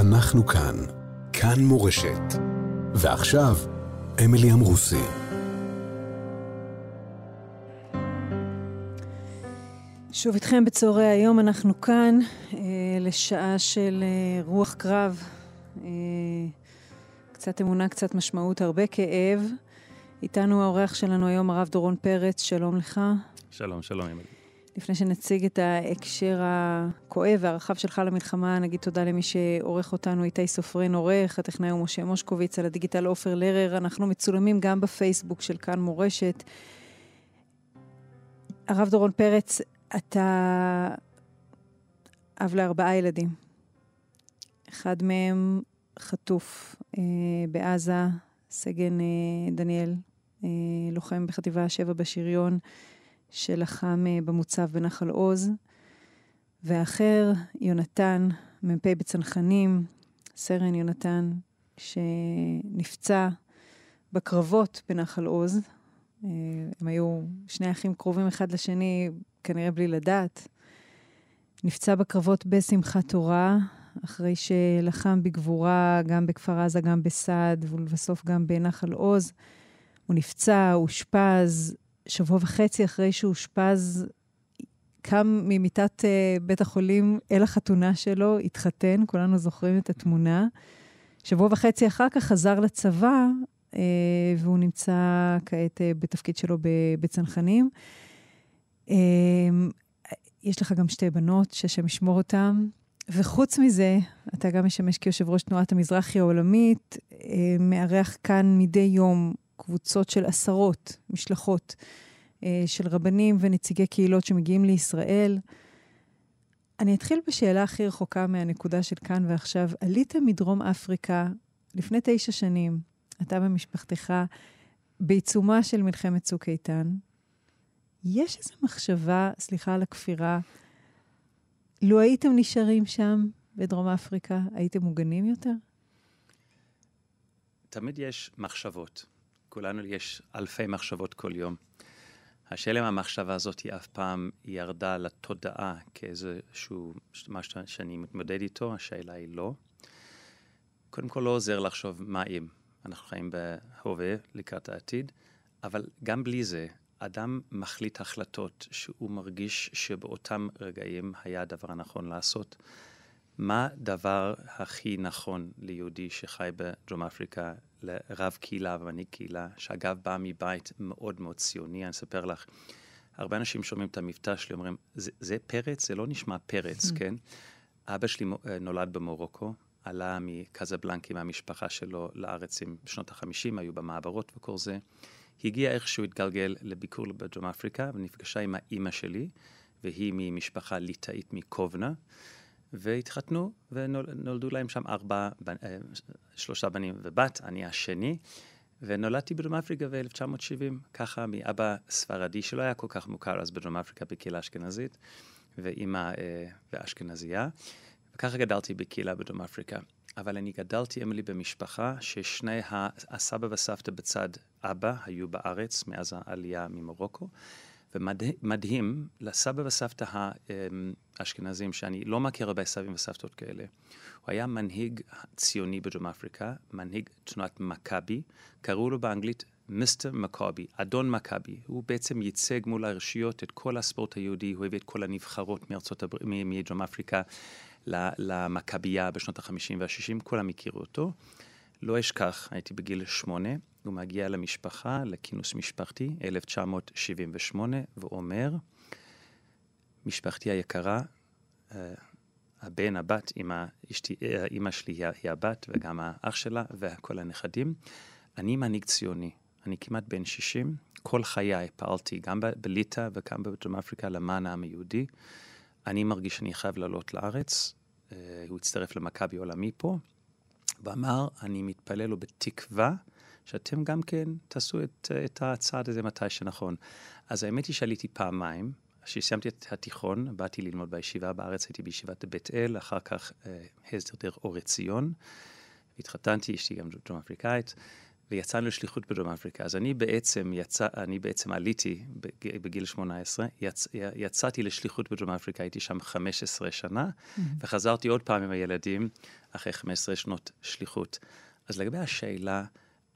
אנחנו כאן. כאן מורשת. ועכשיו, אמילי אמרוסי. שוב איתכם בצהרי היום, אנחנו כאן אה, לשעה של אה, רוח קרב, אה, קצת אמונה, קצת משמעות, הרבה כאב. איתנו האורח שלנו היום, הרב דורון פרץ, שלום לך. שלום, שלום, אמילי. לפני שנציג את ההקשר הכואב והרחב שלך למלחמה, נגיד תודה למי שעורך אותנו, איתי סופרין עורך, הטכנאי הוא משה מושקוביץ, על הדיגיטל עופר לרר. אנחנו מצולמים גם בפייסבוק של כאן מורשת. הרב דורון פרץ, אתה אב לארבעה ילדים. אחד מהם חטוף אה, בעזה, סגן אה, דניאל, אה, לוחם בחטיבה 7 בשריון. שלחם אה, במוצב בנחל עוז, והאחר, יונתן, מ"פ בצנחנים, סרן יונתן, שנפצע בקרבות בנחל עוז. אה, הם היו שני אחים קרובים אחד לשני, כנראה בלי לדעת. נפצע בקרבות בשמחת תורה, אחרי שלחם בגבורה גם בכפר עזה, גם בסעד, ולבסוף גם בנחל עוז. הוא נפצע, אושפז, שבוע וחצי אחרי שאושפז, קם ממיטת uh, בית החולים אל החתונה שלו, התחתן, כולנו זוכרים את התמונה. שבוע וחצי אחר כך חזר לצבא, uh, והוא נמצא כעת uh, בתפקיד שלו בצנחנים. Uh, יש לך גם שתי בנות, שהשם ישמור אותן. וחוץ מזה, אתה גם משמש כיושב ראש תנועת המזרחי העולמית, מארח כאן מדי יום קבוצות של עשרות משלחות אה, של רבנים ונציגי קהילות שמגיעים לישראל. אני אתחיל בשאלה הכי רחוקה מהנקודה של כאן ועכשיו. עלית מדרום אפריקה לפני תשע שנים, אתה ומשפחתך, בעיצומה של מלחמת צוק איתן. יש איזו מחשבה, סליחה על הכפירה, לו הייתם נשארים שם, בדרום אפריקה, הייתם מוגנים יותר? תמיד יש מחשבות. כולנו יש אלפי מחשבות כל יום. השאלה אם המחשבה הזאת היא אף פעם ירדה לתודעה כאיזשהו משהו שאני מתמודד איתו, השאלה היא לא. קודם כל לא עוזר לחשוב מה אם. אנחנו חיים בהווה לקראת העתיד, אבל גם בלי זה, אדם מחליט החלטות שהוא מרגיש שבאותם רגעים היה הדבר הנכון לעשות. מה הדבר הכי נכון ליהודי שחי בדרום אפריקה, לרב קהילה ומנהיג קהילה, שאגב בא מבית מאוד מאוד ציוני, אני אספר לך. הרבה אנשים שומעים את המבטא שלי, אומרים, זה, זה פרץ? זה לא נשמע פרץ. כן? אבא שלי אה, נולד במורוקו, עלה מקזבלנקי מהמשפחה שלו לארץ עם שנות החמישים, היו במעברות וכל זה. הגיע איכשהו, התגלגל לביקור בדרום אפריקה, ונפגשה עם האימא שלי, והיא ממשפחה ליטאית מקובנה. והתחתנו, ונולדו להם שם ארבע, אה, שלושה בנים ובת, אני השני, ונולדתי בדרום אפריקה ב-1970, ככה מאבא ספרדי שלא היה כל כך מוכר אז בדרום אפריקה בקהילה אשכנזית, ואימא אה, באשכנזייה, וככה גדלתי בקהילה בדרום אפריקה. אבל אני גדלתי, אמילי, במשפחה ששני הסבא והסבתא בצד אבא היו בארץ מאז העלייה ממרוקו. ומדהים, לסבא וסבתא האשכנזים, שאני לא מכיר הרבה סבים וסבתות כאלה, הוא היה מנהיג ציוני בדרום אפריקה, מנהיג תנועת מכבי, קראו לו באנגלית מיסטר מכבי, אדון מכבי. הוא בעצם ייצג מול הרשויות את כל הספורט היהודי, הוא הביא את כל הנבחרות מארצות הברית, מדרום אפריקה למכבייה בשנות ה-50 וה-60, כולם הכירו אותו. לא אשכח, הייתי בגיל שמונה, הוא מגיע למשפחה, לכינוס משפחתי, 1978, ואומר, משפחתי היקרה, אה, הבן, הבת, אמא, אשתי, אה, אמא שלי היא הבת וגם האח שלה וכל הנכדים. אני מנהיג ציוני, אני כמעט בן 60, כל חיי פעלתי גם בליטא וגם בדרום אפריקה למען העם היהודי. אני מרגיש שאני חייב לעלות לארץ, אה, הוא הצטרף למכבי עולמי פה, ואמר, אני מתפלל לו בתקווה שאתם גם כן תעשו את, את הצעד הזה מתי שנכון. אז האמת היא שעליתי פעמיים. כשסיימתי את התיכון, באתי ללמוד בישיבה בארץ, הייתי בישיבת בית אל, אחר כך אה, הסדר דרך אור עציון. התחתנתי, אשתי גם דרום אפריקאית, ויצאנו לשליחות בדרום אפריקה. אז אני בעצם, יצא, אני בעצם עליתי בגיל 18, יצ, יצאתי לשליחות בדרום אפריקה, הייתי שם 15 שנה, mm-hmm. וחזרתי עוד פעם עם הילדים אחרי 15 שנות שליחות. אז לגבי השאלה,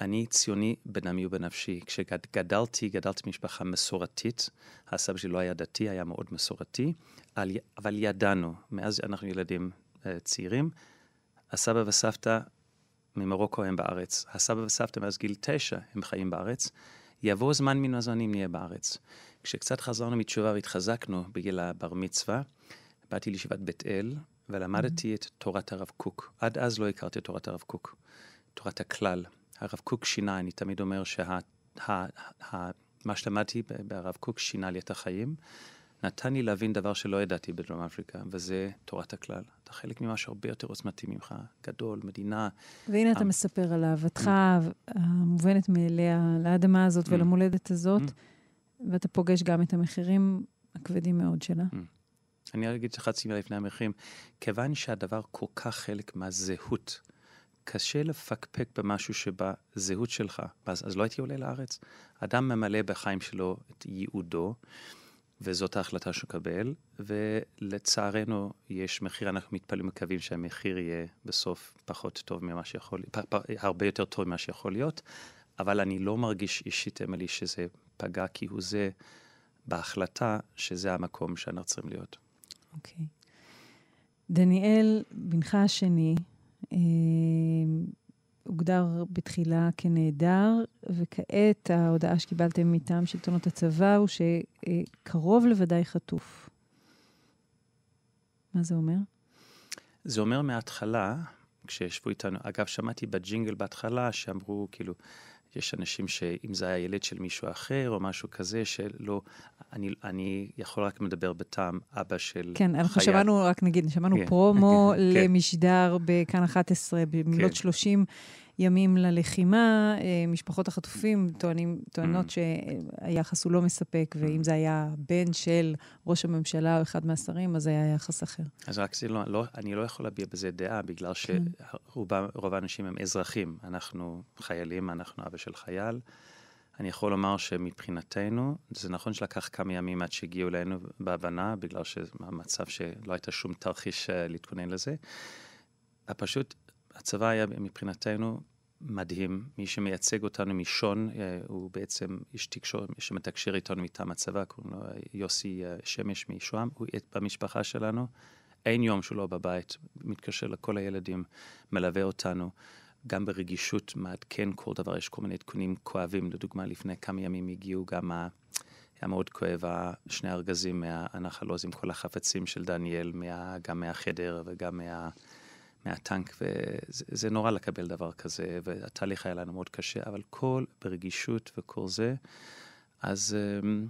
אני ציוני בנמי ובנפשי. כשגדלתי, גדלתי במשפחה מסורתית. הסבא שלי לא היה דתי, היה מאוד מסורתי, אבל ידענו, מאז אנחנו ילדים אה, צעירים, הסבא וסבתא ממרוקו הם בארץ. הסבא וסבתא מאז גיל תשע הם חיים בארץ. יבוא זמן מן הזמנים נהיה בארץ. כשקצת חזרנו מתשובה והתחזקנו בגיל הבר מצווה, באתי לישיבת בית אל ולמדתי mm-hmm. את תורת הרב קוק. עד אז לא הכרתי את תורת הרב קוק, תורת הכלל. הרב קוק שינה, אני תמיד אומר שמה שלמדתי ברב קוק שינה לי את החיים. נתן לי להבין דבר שלא ידעתי בדרום אפריקה, וזה תורת הכלל. אתה חלק ממשהו הרבה יותר עוצמתי ממך, גדול, מדינה. והנה אתה מספר על אהבתך המובנת מאליה לאדמה הזאת ולמולדת הזאת, ואתה פוגש גם את המחירים הכבדים מאוד שלה. אני אגיד חצי מילה לפני המחירים. כיוון שהדבר כל כך חלק מהזהות, קשה לפקפק במשהו שבזהות שלך, אז, אז לא הייתי עולה לארץ. אדם ממלא בחיים שלו את ייעודו. וזאת ההחלטה שהוא קבל, ולצערנו יש מחיר, אנחנו מתפלאים ומקווים שהמחיר יהיה בסוף פחות טוב ממה שיכול, פ, פ, הרבה יותר טוב ממה שיכול להיות, אבל אני לא מרגיש אישית, אמילי, שזה פגע כהוא זה בהחלטה שזה המקום שאנחנו צריכים להיות. אוקיי. Okay. דניאל, בנך השני, הוגדר בתחילה כנעדר, וכעת ההודעה שקיבלתם מטעם שלטונות הצבא הוא שקרוב לוודאי חטוף. מה זה אומר? זה אומר מההתחלה, כשישבו איתנו, אגב, שמעתי בג'ינגל בהתחלה שאמרו, כאילו, יש אנשים שאם זה היה ילד של מישהו אחר או משהו כזה, שלא, אני, אני יכול רק לדבר בטעם אבא של כן, אנחנו חייל. שמענו, רק נגיד, שמענו כן, פרומו כן. למשדר בכאן 11 במלאת כן. 30 ימים ללחימה. אה, משפחות החטופים טוענים, טוענות mm. שהיחס הוא לא מספק, ואם זה היה בן של ראש הממשלה או אחד מהשרים, אז זה היה יחס אחר. אז רק זה לא, לא, אני לא יכול להביע בזה דעה, בגלל כן. שרוב האנשים הם אזרחים. אנחנו חיילים, אנחנו אבא של חייל. אני יכול לומר שמבחינתנו, זה נכון שלקח כמה ימים עד שהגיעו אלינו בהבנה, בגלל שהמצב שלא הייתה שום תרחיש אה, להתכונן לזה. פשוט הצבא היה מבחינתנו מדהים. מי שמייצג אותנו משון, אה, הוא בעצם איש תקשורת שמתקשר איתנו מטעם הצבא, קוראים לו יוסי אה, שמש משוהם, הוא במשפחה שלנו. אין יום שהוא לא בבית, מתקשר לכל הילדים, מלווה אותנו. גם ברגישות מעדכן כל דבר, יש כל מיני עדכונים כואבים. לדוגמה, לפני כמה ימים הגיעו גם ה... היה מאוד כואב, שני ארגזים מהנחל עוז עם כל החפצים של דניאל, מה, גם מהחדר וגם מה... מהטנק, וזה נורא לקבל דבר כזה, והתהליך היה לנו מאוד קשה, אבל כל ברגישות וכל זה, אז אמ,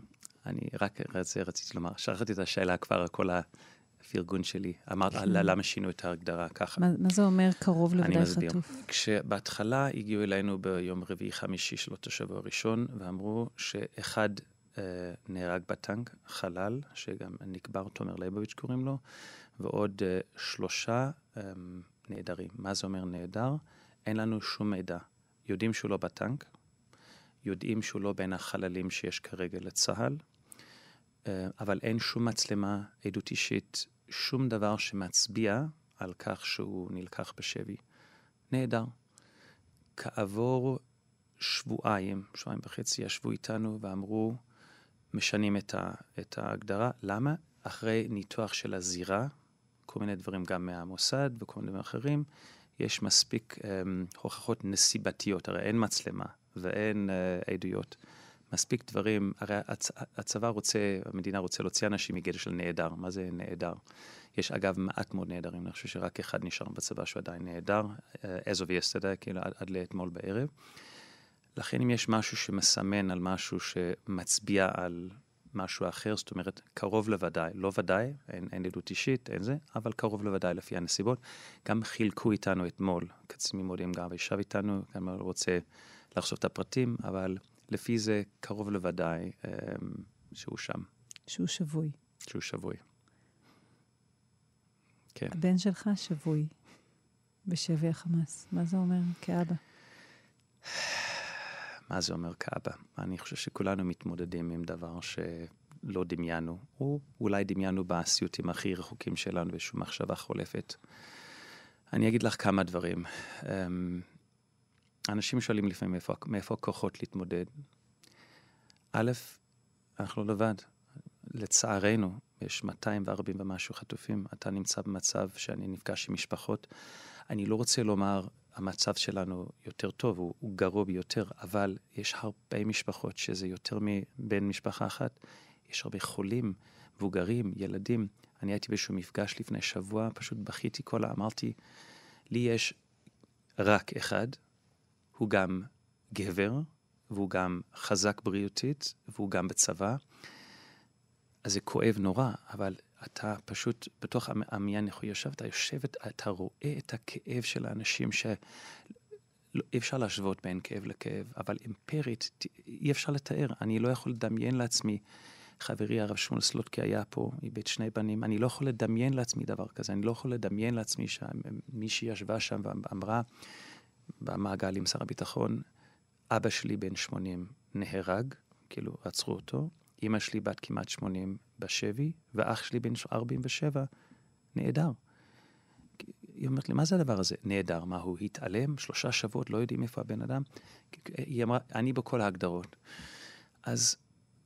אני רק רצ, רציתי לומר, שכחתי את השאלה כבר, כל הפרגון שלי. אמרת, כן. למה שינו את ההגדרה ככה? מה, מה זה אומר קרוב לוודאי חטוף? כשבהתחלה הגיעו אלינו ביום רביעי-חמישי של אותו שבוע ראשון, ואמרו שאחד אה, נהרג בטנק, חלל, שגם נקבר, תומר ליבוביץ' קוראים לו, ועוד אה, שלושה אה, נעדרים. מה זה אומר נעדר? אין לנו שום מידע. יודעים שהוא לא בטנק, יודעים שהוא לא בין החללים שיש כרגע לצה"ל, אה, אבל אין שום מצלמה, עדות אישית, שום דבר שמצביע על כך שהוא נלקח בשבי. נהדר. כעבור שבועיים, שבועיים וחצי, ישבו איתנו ואמרו, משנים את, ה, את ההגדרה. למה? אחרי ניתוח של הזירה, כל מיני דברים גם מהמוסד וכל מיני דברים אחרים, יש מספיק um, הוכחות נסיבתיות, הרי אין מצלמה ואין uh, עדויות. מספיק דברים, הרי הצ, הצבא רוצה, המדינה רוצה להוציא אנשים מגדר של נעדר. מה זה נעדר? יש אגב מעט מאוד נעדרים, אני חושב שרק אחד נשאר בצבא שהוא עדיין נעדר, uh, as of yesterday, כאילו עד, עד לאתמול בערב. לכן אם יש משהו שמסמן על משהו שמצביע על משהו אחר, זאת אומרת, קרוב לוודאי, לא ודאי, אין, אין עדות אישית, אין זה, אבל קרוב לוודאי לפי הנסיבות. גם חילקו איתנו אתמול, קצינים מודיעים גם ישב איתנו, גם רוצה לחשוף את הפרטים, אבל לפי זה קרוב לוודאי אה, שהוא שם. שהוא שבוי. שהוא שבוי. כן. הבן שלך שבוי בשבי החמאס. מה זה אומר כאבא? מה זה אומר כאבא? אני חושב שכולנו מתמודדים עם דבר שלא דמיינו, או אולי דמיינו בסיוטים הכי רחוקים שלנו באיזושהי מחשבה חולפת. אני אגיד לך כמה דברים. אמ, אנשים שואלים לפעמים מאיפה, מאיפה הכוחות להתמודד. א', אנחנו לא לבד. לצערנו, יש 240 ומשהו חטופים. אתה נמצא במצב שאני נפגש עם משפחות. אני לא רוצה לומר, המצב שלנו יותר טוב, הוא, הוא גרוע ביותר, אבל יש הרבה משפחות שזה יותר מבן משפחה אחת. יש הרבה חולים, מבוגרים, ילדים. אני הייתי באיזשהו מפגש לפני שבוע, פשוט בכיתי כל ה... אמרתי, לי יש רק אחד, הוא גם גבר, והוא גם חזק בריאותית, והוא גם בצבא. אז זה כואב נורא, אבל אתה פשוט בתוך הנכון יושב, אתה יושב, אתה רואה את הכאב של האנשים ש... לא, אי אפשר להשוות בין כאב לכאב, אבל אמפירית אי אפשר לתאר. אני לא יכול לדמיין לעצמי, חברי הרב שמואל סלוטקי היה פה, איבד שני בנים, אני לא יכול לדמיין לעצמי דבר כזה, אני לא יכול לדמיין לעצמי שמישהי ישבה שם ואמרה במעגל עם שר הביטחון, אבא שלי בן 80 נהרג, כאילו עצרו אותו, אימא שלי בת כמעט 80 בשבי, ואח שלי בן 47 נעדר. היא אומרת לי, מה זה הדבר הזה? נהדר. מה, הוא התעלם? שלושה שבועות, לא יודעים איפה הבן אדם? היא אמרה, אני בכל ההגדרות. אז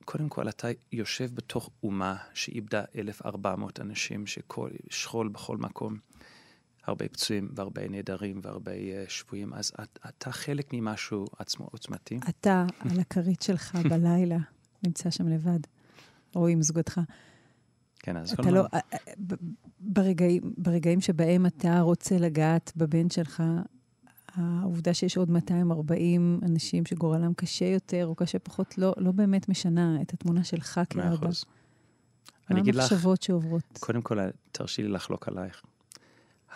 קודם כל, אתה יושב בתוך אומה שאיבדה 1,400 אנשים, שכל, שכול בכל מקום, הרבה פצועים והרבה נעדרים והרבה uh, שבויים, אז את, אתה חלק ממשהו עצמו עוצמתי. אתה על הכרית שלך בלילה. נמצא שם לבד, או עם זוגתך. כן, אז אתה לא... אה, אה, ברגעים, ברגעים שבהם אתה רוצה לגעת בבן שלך, העובדה שיש עוד 240 אנשים שגורלם קשה יותר או קשה פחות, לא, לא באמת משנה את התמונה שלך כאבא. מה המחשבות שעוברות? קודם כל, תרשי לי לחלוק עלייך.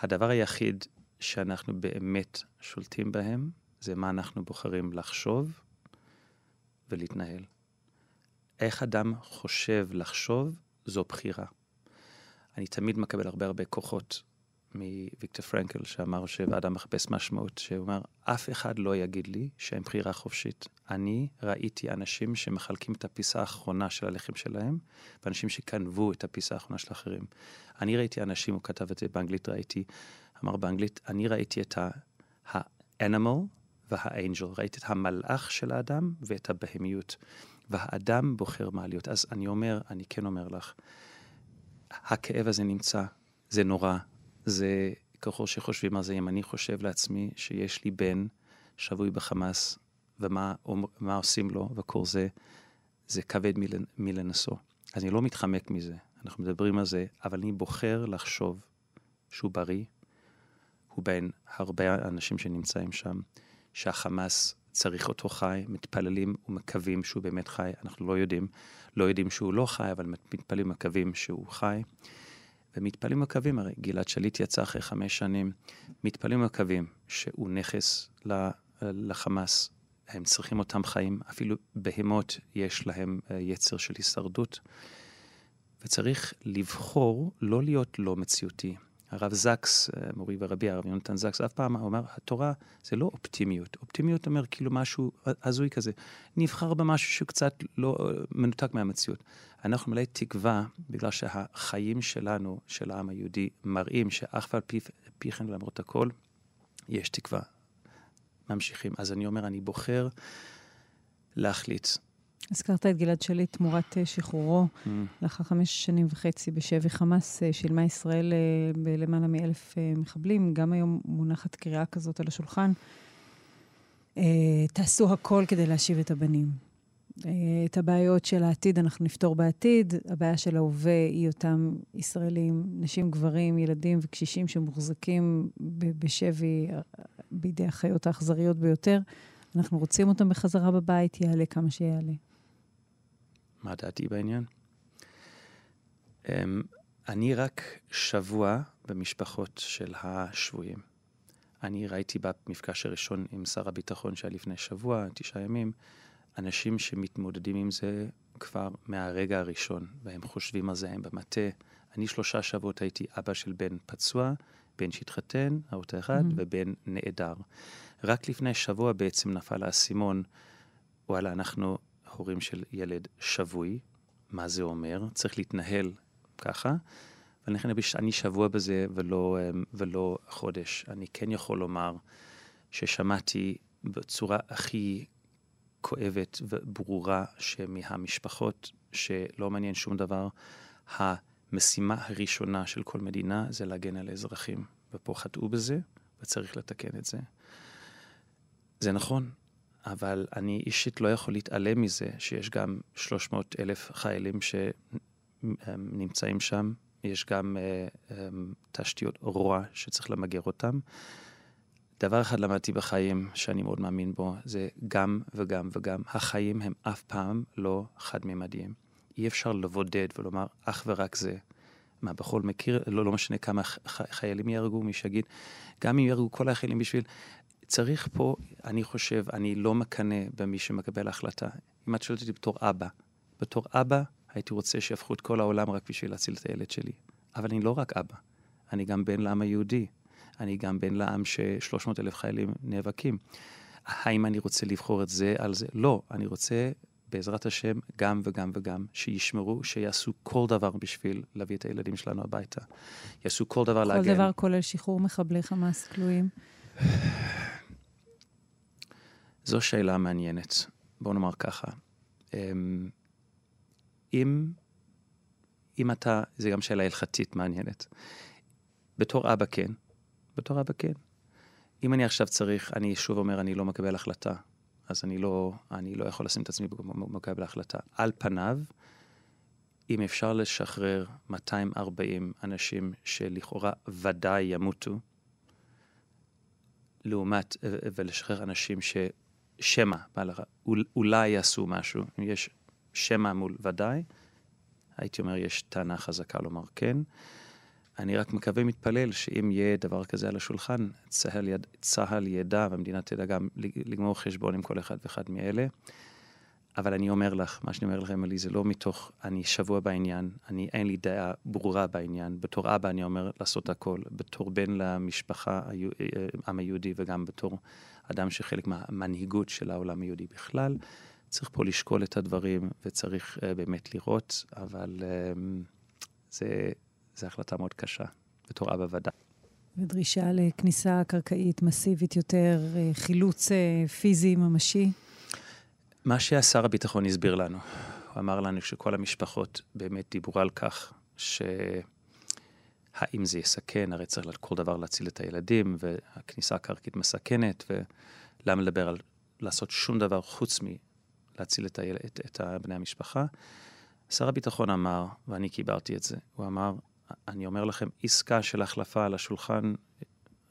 הדבר היחיד שאנחנו באמת שולטים בהם, זה מה אנחנו בוחרים לחשוב ולהתנהל. איך אדם חושב לחשוב, זו בחירה. אני תמיד מקבל הרבה הרבה כוחות מוויקטור פרנקל, שאמר שאדם מחפש משמעות, שהוא אמר, אף אחד לא יגיד לי שאין בחירה חופשית. אני ראיתי אנשים שמחלקים את הפיסה האחרונה של הלחם שלהם, ואנשים שגנבו את הפיסה האחרונה של האחרים. אני ראיתי אנשים, הוא כתב את זה באנגלית, ראיתי, אמר באנגלית, אני ראיתי את ה-animal וה-angel, ראיתי את המלאך של האדם ואת הבהמיות. והאדם בוחר מה להיות. אז אני אומר, אני כן אומר לך, הכאב הזה נמצא, זה נורא, זה ככל שחושבים על זה, אם אני חושב לעצמי שיש לי בן שבוי בחמאס, ומה מה עושים לו, וכל זה, זה כבד מלנ, מלנשוא. אז אני לא מתחמק מזה, אנחנו מדברים על זה, אבל אני בוחר לחשוב שהוא בריא, הוא בין הרבה אנשים שנמצאים שם, שהחמאס צריך אותו חי, מתפללים ומקווים שהוא באמת חי. אנחנו לא יודעים, לא יודעים שהוא לא חי, אבל מתפללים ומקווים שהוא חי. ומתפללים ומקווים, הרי גלעד שליט יצא אחרי חמש שנים, מתפללים ומקווים שהוא נכס לחמאס. הם צריכים אותם חיים, אפילו בהמות יש להם אה, יצר של הישרדות. וצריך לבחור לא להיות לא מציאותי, הרב זקס, אה, מורי ורבי, הרב יונתן זקס, אף פעם הוא אמר, התורה זה לא אופטימיות. אופטימיות אומר כאילו משהו הזוי כזה. נבחר במשהו שהוא קצת לא מנותק מהמציאות. אנחנו מלאי תקווה, בגלל שהחיים שלנו, של העם היהודי, מראים שאף על פי, פי כן למרות הכל, יש תקווה. ממשיכים. אז אני אומר, אני בוחר להחליט הזכרת את גלעד שליט תמורת אה, שחרורו. Mm. לאחר חמש שנים וחצי בשבי חמאס, אה, שילמה ישראל אה, בלמעלה מאלף מחבלים. גם היום מונחת קריאה כזאת על השולחן. תעשו הכל כדי להשיב את הבנים. את הבעיות של העתיד אנחנו נפתור בעתיד. הבעיה של ההווה היא אותם ישראלים, נשים, גברים, ילדים וקשישים שמוחזקים בשבי בידי החיות האכזריות ביותר. אנחנו רוצים אותם בחזרה בבית, יעלה כמה שיעלה. מה דעתי בעניין? Um, אני רק שבוע במשפחות של השבויים. אני ראיתי במפגש הראשון עם שר הביטחון שהיה לפני שבוע, תשעה ימים, אנשים שמתמודדים עם זה כבר מהרגע הראשון, והם חושבים על זה, הם במטה. אני שלושה שבועות הייתי אבא של בן פצוע, בן שהתחתן, האוטו אחד, mm-hmm. ובן נעדר. רק לפני שבוע בעצם נפל האסימון וואלה, אנחנו הורים של ילד שבוי, מה זה אומר? צריך להתנהל ככה. ולכן אני שבוע בזה ולא, אמ, ולא חודש. אני כן יכול לומר ששמעתי בצורה הכי כואבת וברורה שמהמשפחות שלא מעניין שום דבר, המשימה הראשונה של כל מדינה זה להגן על האזרחים. ופה חטאו בזה, וצריך לתקן את זה. זה נכון, אבל אני אישית לא יכול להתעלם מזה שיש גם 300 אלף חיילים שנמצאים שם, יש גם uh, um, תשתיות רוע שצריך למגר אותם. דבר אחד למדתי בחיים שאני מאוד מאמין בו, זה גם וגם וגם. החיים הם אף פעם לא חד-ממדיים. אי אפשר לבודד ולומר אך ורק זה. מה, בכל מכיר, לא, לא משנה כמה חיילים יהרגו, מי שיגיד, גם אם יהרגו כל החיילים בשביל... צריך פה, אני חושב, אני לא מקנא במי שמקבל החלטה. אם את שואלת אותי בתור אבא, בתור אבא הייתי רוצה שיהפכו את כל העולם רק בשביל להציל את הילד שלי. אבל אני לא רק אבא, אני גם בן לעם היהודי. אני גם בן לעם ש-300 אלף חיילים נאבקים. האם אני רוצה לבחור את זה על זה? לא, אני רוצה בעזרת השם, גם וגם וגם, שישמרו, שיעשו כל דבר בשביל להביא את הילדים שלנו הביתה. יעשו כל דבר כל להגן. כל דבר כולל שחרור מחבלי חמאס כלואים? זו שאלה מעניינת. בואו נאמר ככה. אמ, אם, אם אתה, זו גם שאלה הלכתית מעניינת. בתור אבא כן, בתור אבא כן. אם אני עכשיו צריך, אני שוב אומר, אני לא מקבל החלטה. אז אני לא, אני לא יכול לשים את עצמי במקבל ההחלטה. על פניו, אם אפשר לשחרר 240 אנשים שלכאורה ודאי ימותו, לעומת, ולשחרר אנשים ששמא, אולי יעשו משהו, אם יש שמא מול ודאי, הייתי אומר, יש טענה חזקה לומר כן. אני רק מקווה, מתפלל, שאם יהיה דבר כזה על השולחן, צה"ל, יד, צה"ל ידע והמדינה תדע גם לגמור חשבון עם כל אחד ואחד מאלה. אבל אני אומר לך, מה שאני אומר לך, אמילי, זה לא מתוך, אני שבוע בעניין, אני, אין לי דעה ברורה בעניין. בתור אבא אני אומר לעשות הכל. בתור בן למשפחה, העם היהודי, וגם בתור אדם שחלק מהמנהיגות של העולם היהודי בכלל, צריך פה לשקול את הדברים, וצריך uh, באמת לראות, אבל uh, זה... זו החלטה מאוד קשה, בתור אבא ודאי. ודרישה לכניסה קרקעית מסיבית יותר, אה, חילוץ אה, פיזי ממשי? מה שהשר הביטחון הסביר לנו, הוא אמר לנו שכל המשפחות באמת דיברו על כך שהאם זה יסכן, הרי צריך כל דבר להציל את הילדים, והכניסה הקרקעית מסכנת, ולמה לדבר על לעשות שום דבר חוץ מלהציל את, היל... את, את בני המשפחה. שר הביטחון אמר, ואני קיבלתי את זה, הוא אמר, אני אומר לכם, עסקה של החלפה על השולחן,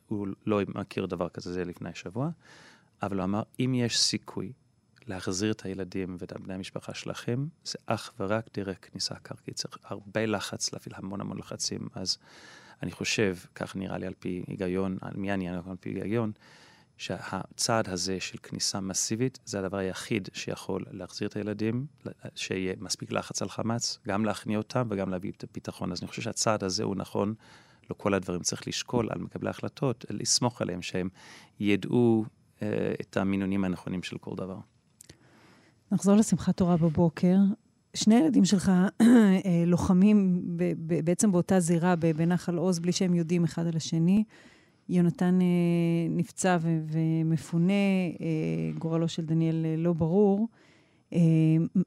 הוא לא מכיר דבר כזה, זה לפני שבוע, אבל הוא אמר, אם יש סיכוי להחזיר את הילדים ואת בני המשפחה שלכם, זה אך ורק דרך כניסה קרקעית. צריך הרבה לחץ, להפעיל המון המון לחצים. אז אני חושב, כך נראה לי על פי היגיון, על מי אני על פי היגיון, שהצעד הזה של כניסה מסיבית זה הדבר היחיד שיכול להחזיר את הילדים, שיהיה מספיק לחץ על חמאס, גם להכניע אותם וגם להביא את הביטחון. אז אני חושב שהצעד הזה הוא נכון, לא כל הדברים צריך לשקול על מקבלי ההחלטות, לסמוך עליהם שהם ידעו אה, את המינונים הנכונים של כל דבר. נחזור לשמחת תורה בבוקר. שני הילדים שלך אה, לוחמים בעצם באותה זירה בנחל עוז, בלי שהם יודעים אחד על השני. יונתן אה, נפצע ו- ומפונה, אה, גורלו של דניאל אה, לא ברור. אה,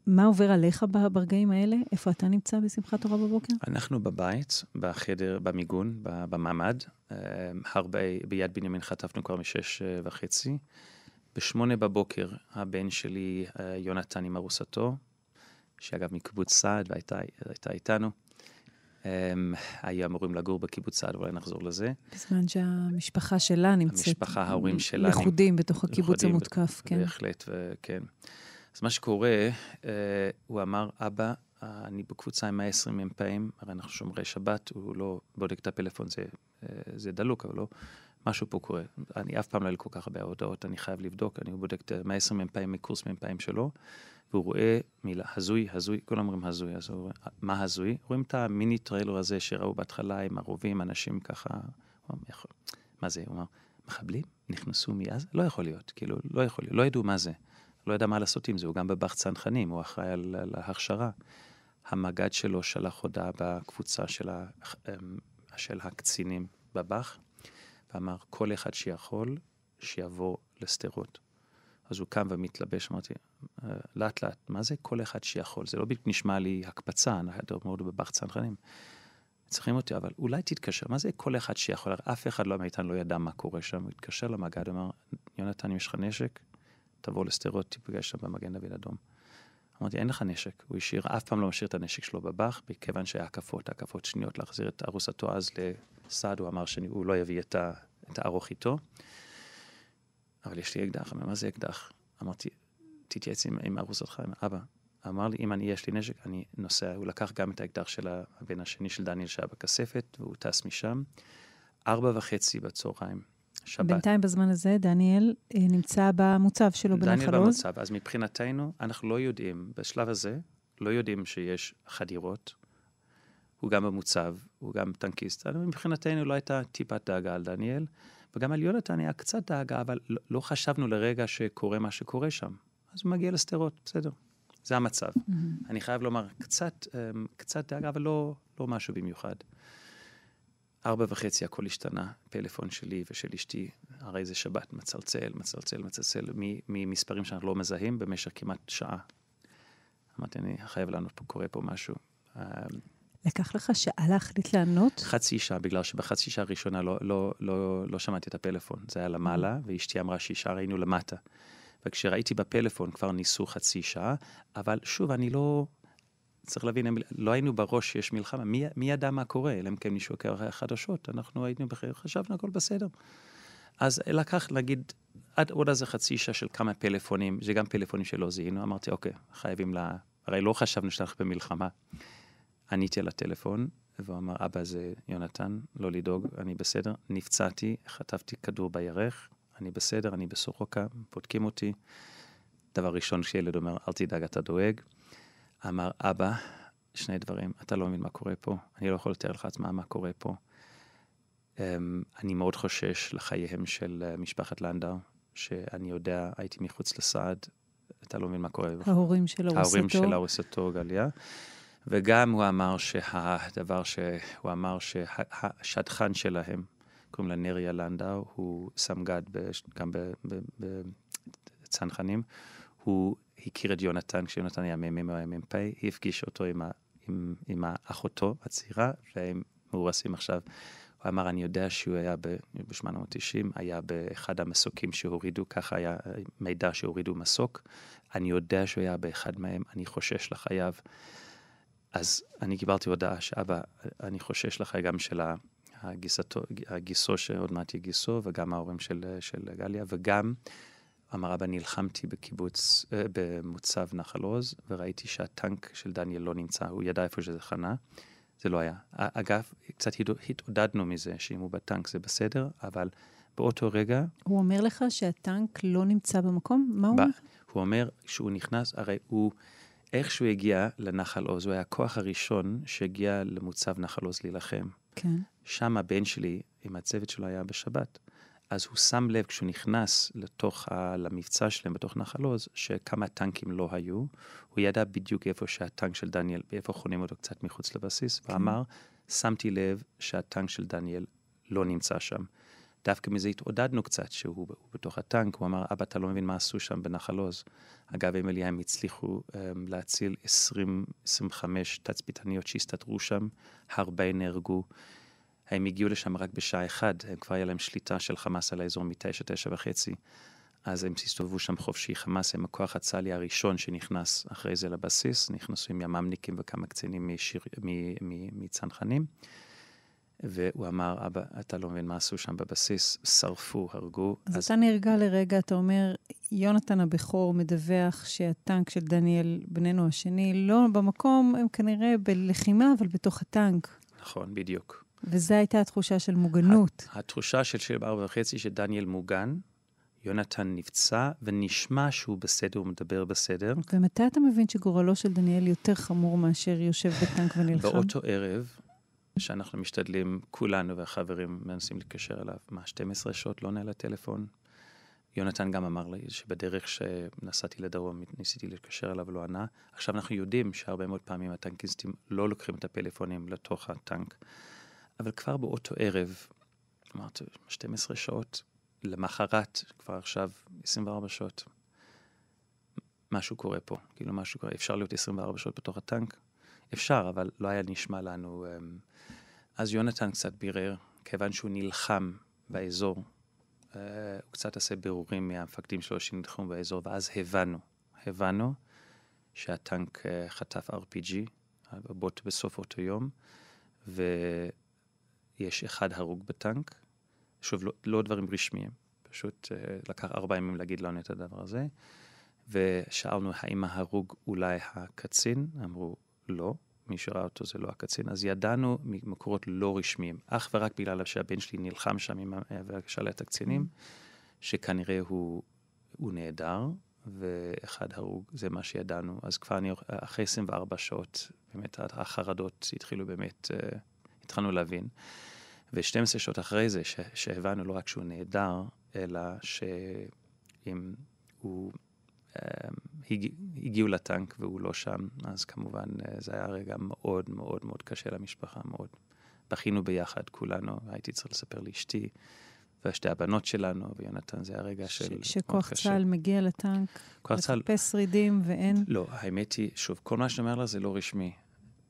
מה עובר עליך ברגעים האלה? איפה אתה נמצא בשמחת תורה בבוקר? אנחנו בבית, בחדר, במיגון, בממ"ד. אה, הרבה, ביד בנימין חטפנו כבר משש אה, וחצי. בשמונה בבוקר הבן שלי, אה, יונתן עם ארוסתו, שאגב מקיבוץ סעד והייתה איתנו, הם היו אמורים לגור בקיבוץ סעד, אולי נחזור לזה. בזמן שהמשפחה שלה נמצאת... המשפחה, ההורים שלה... לכודים בתוך הקיבוץ המותקף, כן. בהחלט, וכן. אז מה שקורה, אה, הוא אמר, אבא, אני בקבוצה עם 120 מ"פים, הרי אנחנו שומרי שבת, הוא לא בודק את הפלאפון, זה, אה, זה דלוק, אבל לא, משהו פה קורה. אני אף פעם לא היה לי כל כך הרבה הודעות, אני חייב לבדוק, אני בודק את 120 מ"פים מקורס מ"פים שלו. והוא רואה מילה, הזוי, הזוי, כולם אומרים הזוי, אז הוא רואה, מה הזוי? רואים את המיני טרילר הזה שראו בהתחלה עם ערובים, אנשים ככה, מה זה? הוא אמר, מחבלים נכנסו מעזה? לא יכול להיות, כאילו, לא יכול להיות, לא ידעו מה זה. לא ידע מה לעשות עם זה, הוא גם בבבא"ח צנחנים, הוא אחראי על, על ההכשרה. המג"ד שלו שלח הודעה בקבוצה של, ה, אמ, של הקצינים בבח, ואמר, כל אחד שיכול, שיבוא לשדרות. אז הוא קם ומתלבש, אמרתי, אה, לאט לאט, מה זה כל אחד שיכול? זה לא בדיוק נשמע לי הקפצה, אנחנו מאוד בבח צנחנים. צריכים אותי, אבל אולי תתקשר, מה זה כל אחד שיכול? אף אחד לא מאיתנו לא ידע מה קורה שם, הוא התקשר למג"ד, אמר, יונתן, אם יש לך נשק, תבוא לשדרות, תיפגש שם במגן דוד אדום. אמרתי, אין לך נשק. הוא השאיר, אף פעם לא משאיר את הנשק שלו בבח, מכיוון שהיה הקפות, הקפות שניות להחזיר את ארוסתו אז לסעד, הוא אמר שהוא לא יביא את, ה, את הארוך איתו. אבל יש לי אקדח, אמר, מה זה אקדח? אמרתי, תתייעץ עם, עם ארוסתך, עם אבא. אמר לי, אם אני, יש לי נשק, אני נוסע. הוא לקח גם את האקדח של הבן השני של דניאל שהיה בכספת, והוא טס משם. ארבע וחצי בצהריים, שבת. בינתיים בזמן הזה דניאל אה, נמצא במוצב שלו בנחל עוז. דניאל במוצב, אז מבחינתנו, אנחנו לא יודעים, בשלב הזה, לא יודעים שיש חדירות. הוא גם במוצב, הוא גם טנקיסט. מבחינתנו לא הייתה טיפת דאגה על דניאל, וגם על יונתן היה קצת דאגה, אבל לא, לא חשבנו לרגע שקורה מה שקורה שם. אז הוא מגיע לשדרות, בסדר. זה המצב. Mm-hmm. אני חייב לומר, קצת, אמ, קצת דאגה, אבל לא, לא משהו במיוחד. ארבע וחצי הכל השתנה, פלאפון שלי ושל אשתי, הרי זה שבת, מצלצל, מצלצל, מצלצל, ממספרים שאנחנו לא מזהים במשך כמעט שעה. אמרתי, אני חייב לענות פה, קורה פה משהו. לקח לך שעה להחליט לענות? חצי שעה, בגלל שבחצי שעה הראשונה לא, לא, לא, לא שמעתי את הפלאפון. זה היה למעלה, mm. ואשתי אמרה שישר היינו למטה. וכשראיתי בפלאפון כבר ניסו חצי שעה, אבל שוב, אני לא... צריך להבין, לא היינו בראש שיש מלחמה. מי, מי ידע מה קורה? אלא אם כן מישהו קרא חדשות, אנחנו היינו בחיר, חשבנו הכל בסדר. אז לקח, נגיד, עד עוד איזה חצי שעה של כמה פלאפונים, זה גם פלאפונים שלא זיהינו, אמרתי, אוקיי, חייבים לה... הרי לא חשבנו שאנחנו במלחמה. עניתי על הטלפון, והוא אמר, אבא זה יונתן, לא לדאוג, אני בסדר. נפצעתי, חטפתי כדור בירך, אני בסדר, אני בסורוקה, בודקים אותי. דבר ראשון שילד אומר, אל תדאג, אתה דואג. אמר, אבא, שני דברים, אתה לא מבין מה קורה פה, אני לא יכול לתאר לך עצמה מה קורה פה. Um, אני מאוד חושש לחייהם של uh, משפחת לנדאו, שאני יודע, הייתי מחוץ לסעד, אתה לא מבין מה קורה. ההורים של ארוסתו. ההורים של ארוסתו, גליה. וגם הוא אמר שהדבר שהוא אמר שהשדכן שלהם, קוראים לה נריה לנדאו, הוא סמג"ד גם בצנחנים, הוא הכיר את יונתן כשיונתן היה מ"מ או מ"פ, היא הפגישה אותו עם, עם, עם אחותו הצעירה, והם מאורסים עכשיו. הוא אמר, אני יודע שהוא היה ב-890, היה באחד המסוקים שהורידו, ככה היה מידע שהורידו מסוק. אני יודע שהוא היה באחד מהם, אני חושש לחייו. אז אני קיבלתי הודעה שאבא, אני חושש לך גם של הגיסתו, הגיסו שעוד מעט יהיה גיסו, וגם ההורים של, של גליה, וגם, אמר אבא, נלחמתי בקיבוץ, אה, במוצב נחל עוז, וראיתי שהטנק של דניאל לא נמצא, הוא ידע איפה שזה חנה, זה לא היה. אגב, קצת התעודדנו מזה, שאם הוא בטנק זה בסדר, אבל באותו רגע... הוא אומר לך שהטנק לא נמצא במקום? מה הוא אומר? הוא אומר שהוא נכנס, הרי הוא... איך שהוא הגיע לנחל עוז, הוא היה הכוח הראשון שהגיע למוצב נחל עוז להילחם. כן. שם הבן שלי עם הצוות שלו היה בשבת. אז הוא שם לב כשהוא נכנס לתוך, ה, למבצע שלהם בתוך נחל עוז, שכמה טנקים לא היו. הוא ידע בדיוק איפה שהטנק של דניאל, איפה חונים אותו קצת מחוץ לבסיס, כן. ואמר, שמתי לב שהטנק של דניאל לא נמצא שם. דווקא מזה התעודדנו קצת שהוא בתוך הטנק, הוא אמר, אבא, אתה לא מבין מה עשו שם בנחל עוז. אגב, הם הצליחו um, להציל 20-25 תצפיתניות שהסתתרו שם, הרבה נהרגו. הם הגיעו לשם רק בשעה אחת, הם כבר היה להם שליטה של חמאס על האזור מתשע, תשע וחצי. אז הם הסתובבו שם חופשי. חמאס הם הכוח הצה"לי הראשון שנכנס אחרי זה לבסיס, נכנסו עם ימ"מניקים וכמה קצינים מצנחנים. והוא אמר, אבא, אתה לא מבין מה עשו שם בבסיס, שרפו, הרגו. אז, אז אתה נרגע לרגע, אתה אומר, יונתן הבכור מדווח שהטנק של דניאל, בננו השני, לא במקום, הם כנראה בלחימה, אבל בתוך הטנק. נכון, בדיוק. וזו הייתה התחושה של מוגנות. התחושה של שבע ארבע וחצי שדניאל מוגן, יונתן נפצע, ונשמע שהוא בסדר, הוא מדבר בסדר. ומתי אתה מבין שגורלו של דניאל יותר חמור מאשר יושב בטנק ונלחם? באותו ערב, שאנחנו משתדלים, כולנו והחברים מנסים להתקשר אליו. מה, 12 שעות לא עונה לטלפון? יונתן גם אמר לי שבדרך שנסעתי לדרום, ניסיתי להתקשר אליו ולא ענה. עכשיו אנחנו יודעים שהרבה מאוד פעמים הטנקיסטים לא לוקחים את הפלאפונים לתוך הטנק, אבל כבר באותו ערב, אמרתי, 12 שעות, למחרת, כבר עכשיו 24 שעות, משהו קורה פה. כאילו משהו קורה, אפשר להיות 24 שעות בתוך הטנק? אפשר, אבל לא היה נשמע לנו. אמ, אז יונתן קצת בירר, כיוון שהוא נלחם באזור, אה, הוא קצת עשה בירורים מהמפקדים שלו שנלחמו באזור, ואז הבנו, הבנו שהטנק אה, חטף RPG, הבוט בסוף אותו יום, ויש אחד הרוג בטנק. שוב, לא, לא דברים רשמיים, פשוט אה, לקח ארבעה ימים להגיד לנו את הדבר הזה. ושאלנו האם ההרוג אולי הקצין, אמרו לא, מי שראה אותו זה לא הקצין, אז ידענו ממקורות לא רשמיים, אך ורק בגלל שהבן שלי נלחם שם עם את הקצינים, שכנראה הוא, הוא נעדר, ואחד הרוג, זה מה שידענו. אז כבר אני, אחרי 24 שעות, באמת החרדות התחילו באמת, uh, התחלנו להבין. ו-12 שעות אחרי זה, שהבנו לא רק שהוא נעדר, אלא שאם הוא הגיעו לטנק והוא לא שם, אז כמובן אה, זה היה רגע מאוד מאוד מאוד קשה למשפחה, מאוד. בכינו ביחד, כולנו, הייתי צריך לספר לאשתי ושתי הבנות שלנו, ויונתן זה הרגע של... ש- שכוח צה"ל מגיע לטנק, לחפש שרידים ואין... לא, האמת היא, שוב, כל מה שאני אומר לה זה לא רשמי.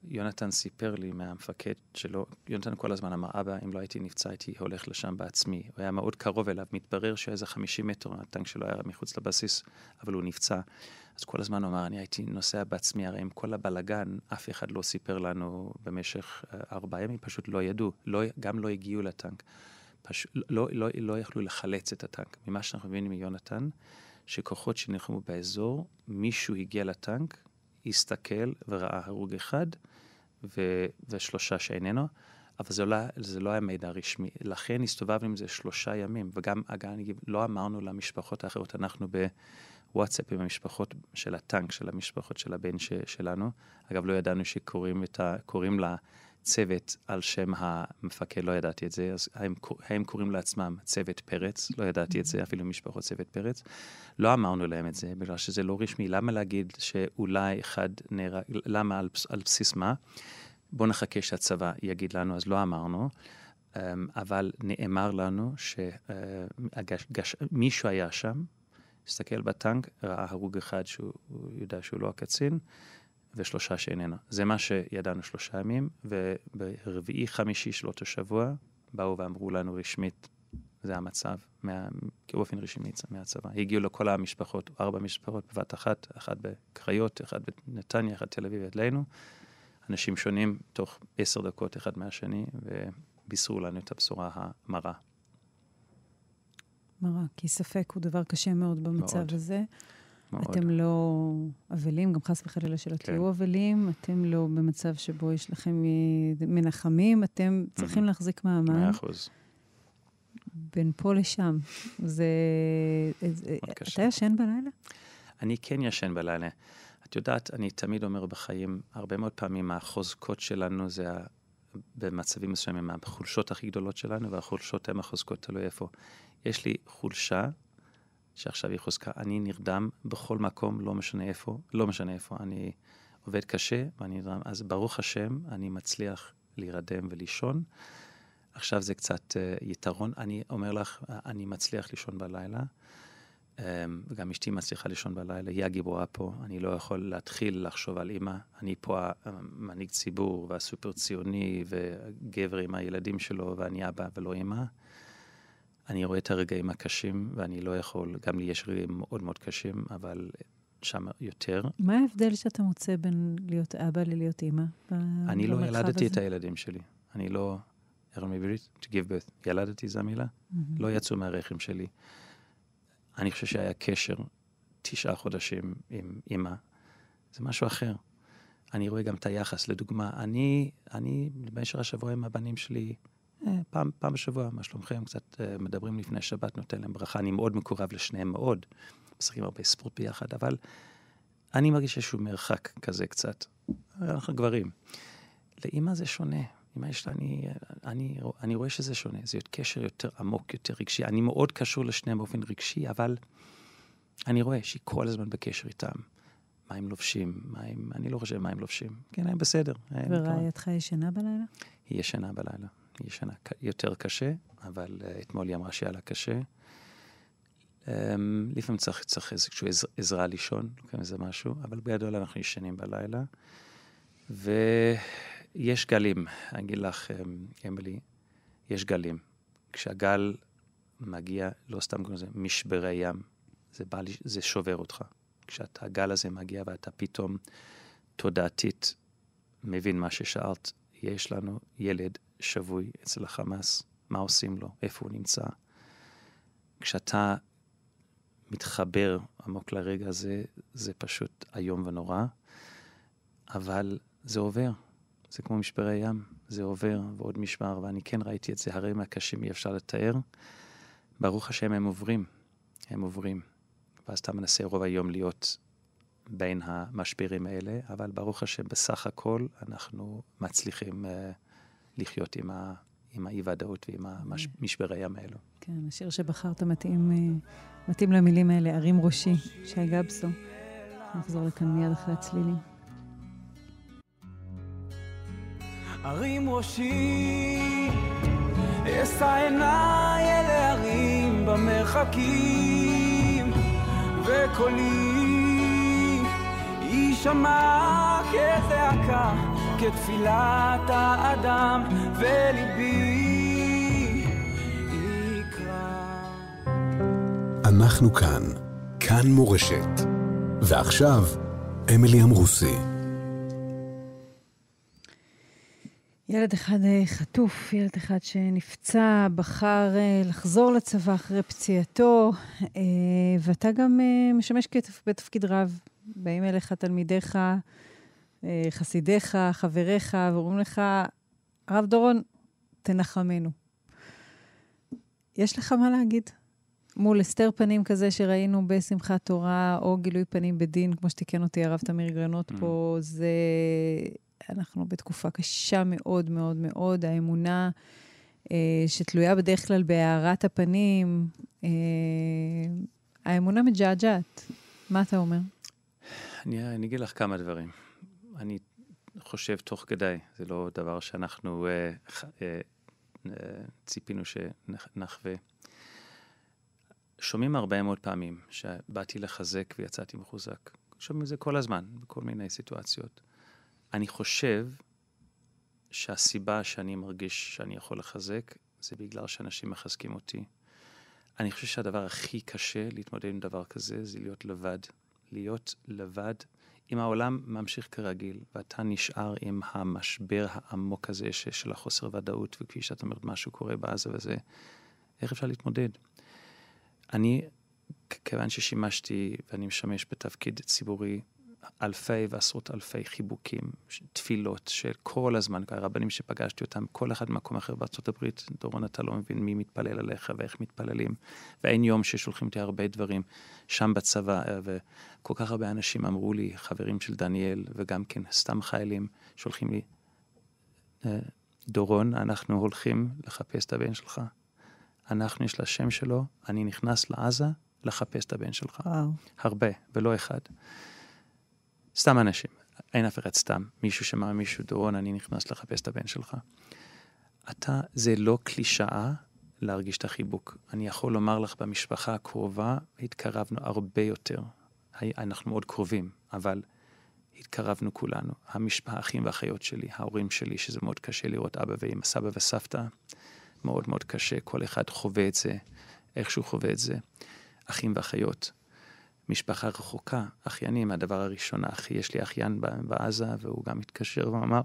יונתן סיפר לי מהמפקד שלו, יונתן כל הזמן אמר, אבא, אם לא הייתי נפצע, הייתי הולך לשם בעצמי. הוא היה מאוד קרוב אליו, מתברר שאיזה 50 מטר, הטנק שלו היה מחוץ לבסיס, אבל הוא נפצע. אז כל הזמן הוא אמר, אני הייתי נוסע בעצמי, הרי עם כל הבלגן, אף אחד לא סיפר לנו במשך אה, ארבעה ימים, פשוט לא ידעו, לא, גם לא הגיעו לטנק. פשוט, לא, לא, לא יכלו לחלץ את הטנק. ממה שאנחנו מבינים מיונתן, שכוחות שנלחמו באזור, מישהו הגיע לטנק, הסתכל וראה הרוג אחד, ו- ושלושה שאיננו, אבל זה לא, זה לא היה מידע רשמי. לכן הסתובבנו עם זה שלושה ימים, וגם, אגב, לא אמרנו למשפחות האחרות, אנחנו בוואטסאפ עם המשפחות של הטנק, של המשפחות של הבן ש- שלנו. אגב, לא ידענו שקוראים לה, צוות על שם המפקד, לא ידעתי את זה, אז הם, הם קוראים לעצמם צוות פרץ, לא ידעתי את זה, אפילו משפחות צוות פרץ. לא אמרנו להם את זה, בגלל שזה לא רשמי. למה להגיד שאולי אחד נהרג, למה על, על בסיס מה? בואו נחכה שהצבא יגיד לנו, אז לא אמרנו. אמ, אבל נאמר לנו שמישהו היה שם, הסתכל בטנק, ראה הרוג אחד שהוא יודע שהוא לא הקצין, ושלושה שאיננו. זה מה שידענו שלושה ימים, וברביעי, חמישי של אותו שבוע, באו ואמרו לנו רשמית, זה המצב, מה, באופן רשמי מהצבא. הגיעו לכל המשפחות, ארבע משפחות בבת אחת, אחת בקריות, אחת בנתניה, אחת בתל אביב אלינו. אנשים שונים, תוך עשר דקות אחד מהשני, ובישרו לנו את הבשורה המרה. מרה, כי ספק הוא דבר קשה מאוד במצב מאוד. הזה. מאוד. אתם לא אבלים, גם חס וחלילה שלא כן. תהיו אבלים, אתם לא במצב שבו יש לכם מנחמים, אתם צריכים mm-hmm. להחזיק מעמד. מאה אחוז. בין פה לשם. זה... אתה ישן בלילה? אני כן ישן בלילה. את יודעת, אני תמיד אומר בחיים, הרבה מאוד פעמים החוזקות שלנו זה. במצבים מסוימים, החולשות הכי גדולות שלנו, והחולשות הן החוזקות, תלוי איפה. יש לי חולשה שעכשיו היא חוזקה. אני נרדם בכל מקום, לא משנה איפה, לא משנה איפה. אני עובד קשה ואני נרדם. אז ברוך השם, אני מצליח להירדם ולישון. עכשיו זה קצת uh, יתרון. אני אומר לך, אני מצליח לישון בלילה. Um, וגם אשתי מצליחה לישון בלילה, היא הגיבורה פה, אני לא יכול להתחיל לחשוב על אימא. אני פה המנהיג ציבור והסופר ציוני וגבר עם הילדים שלו ואני אבא ולא אימא. אני רואה את הרגעים הקשים, ואני לא יכול, גם לי יש רגעים מאוד מאוד קשים, אבל שם יותר. מה ההבדל שאתה מוצא בין להיות אבא ללהיות אימא? אני לא ילדתי הזה? את הילדים שלי. אני לא, אומרים בעברית? To give birth. ילדתי זו המילה? Mm-hmm. לא יצאו מהרחם שלי. אני חושב שהיה קשר תשעה חודשים עם אימא. זה משהו אחר. אני רואה גם את היחס. לדוגמה, אני, אני במשך השבוע עם הבנים שלי, פעם, פעם בשבוע, מה שלומכם? קצת אה, מדברים לפני שבת, נותן להם ברכה. אני מאוד מקורב לשניהם מאוד. משחקים הרבה ספורט ביחד, אבל אני מרגיש איזשהו מרחק כזה קצת. אנחנו גברים. לאימא זה שונה. עם האש, אני, אני, אני רואה שזה שונה, זה קשר יותר עמוק, יותר רגשי. אני מאוד קשור לשניהם באופן רגשי, אבל אני רואה שהיא כל הזמן בקשר איתם. מה הם לובשים, מה הם, אני לא חושב מה הם לובשים. כן, הם בסדר. ורעייתך ישנה בלילה? היא ישנה בלילה. היא ישנה יותר קשה, אבל uh, אתמול היא אמרה שהיה לה קשה. Um, לפעמים צריך, צריך איזושהי עז, עזרה לישון, לוקחים איזה משהו, אבל בגדול אנחנו ישנים בלילה. ויש גלים, אני אגיד לך, um, אמילי, יש גלים. כשהגל מגיע, לא סתם קוראים לזה משברי ים, זה, בא, זה שובר אותך. כשהגל הזה מגיע ואתה פתאום תודעתית מבין מה ששאלת, יש לנו ילד שבוי אצל החמאס, מה עושים לו, איפה הוא נמצא. כשאתה מתחבר עמוק לרגע הזה, זה פשוט איום ונורא, אבל זה עובר. זה כמו משברי ים, זה עובר ועוד משמר, ואני כן ראיתי את זה, הרי מהקשים אי אפשר לתאר. ברוך השם הם עוברים, הם עוברים. ואז אתה מנסה רוב היום להיות בין המשברים האלה, אבל ברוך השם, בסך הכל אנחנו מצליחים uh, לחיות עם, ה, עם האי-ודאות ועם המשברי ים האלו. כן, השיר שבחרת מתאים, uh, מתאים למילים האלה, ערים ראשי, שי גבסו. נחזור לכאן מיד אחרי הצלילים. ערים ראשי, אשא עיניי אל הערים במרחקים, וקולי יישמע כזעקה, כתפילת האדם, וליבי יקרא. אנחנו כאן, כאן מורשת. ועכשיו, אמילי אמרוסי. ילד אחד אה, חטוף, ילד אחד שנפצע, בחר אה, לחזור לצבא אחרי פציעתו, אה, ואתה גם משמש בתפקיד רב. באים אליך תלמידיך, חסידיך, חבריך, ואומרים לך, הרב דורון, תנחמנו. יש לך מה להגיד? מול הסתר פנים כזה שראינו בשמחת תורה, או גילוי פנים בדין, כמו שתיקן אותי הרב תמיר גרנות mm. פה, זה אנחנו בתקופה קשה מאוד מאוד מאוד. האמונה אה, שתלויה בדרך כלל בהארת הפנים, אה, האמונה מג'עג'עת. מה אתה אומר? אני, אני אגיד לך כמה דברים. אני חושב תוך כדי, זה לא דבר שאנחנו אה, אה, אה, ציפינו שנחווה. שומעים הרבה מאוד פעמים שבאתי לחזק ויצאתי מחוזק. שומעים את זה כל הזמן, בכל מיני סיטואציות. אני חושב שהסיבה שאני מרגיש שאני יכול לחזק, זה בגלל שאנשים מחזקים אותי. אני חושב שהדבר הכי קשה להתמודד עם דבר כזה, זה להיות לבד. להיות לבד. אם העולם ממשיך כרגיל, ואתה נשאר עם המשבר העמוק הזה של החוסר ודאות, וכפי שאת אומרת, משהו קורה בעזה וזה, איך אפשר להתמודד? אני, כיוון ששימשתי ואני משמש בתפקיד ציבורי אלפי ועשרות אלפי חיבוקים, תפילות של כל הזמן, הרבנים שפגשתי אותם, כל אחד במקום אחר בארצות הברית, דורון, אתה לא מבין מי מתפלל עליך ואיך מתפללים. ואין יום ששולחים אותי הרבה דברים שם בצבא, וכל כך הרבה אנשים אמרו לי, חברים של דניאל, וגם כן סתם חיילים, שולחים לי, אה, דורון, אנחנו הולכים לחפש את הבן שלך. אנחנו, יש לה שם שלו, אני נכנס לעזה לחפש את הבן שלך. וואו. הרבה, ולא אחד. סתם אנשים, אין אף אחד סתם. מישהו שמע מישהו, דורון, אני נכנס לחפש את הבן שלך. אתה, זה לא קלישאה להרגיש את החיבוק. אני יכול לומר לך, במשפחה הקרובה התקרבנו הרבה יותר. אנחנו מאוד קרובים, אבל התקרבנו כולנו. המשפחה, האחים והאחיות שלי, ההורים שלי, שזה מאוד קשה לראות אבא ואמא, סבא וסבתא, מאוד מאוד קשה. כל אחד חווה את זה, איך שהוא חווה את זה. אחים ואחיות. משפחה רחוקה, אחיינים, הדבר הראשון, אחי, יש לי אחיין בעזה, והוא גם התקשר ואמר,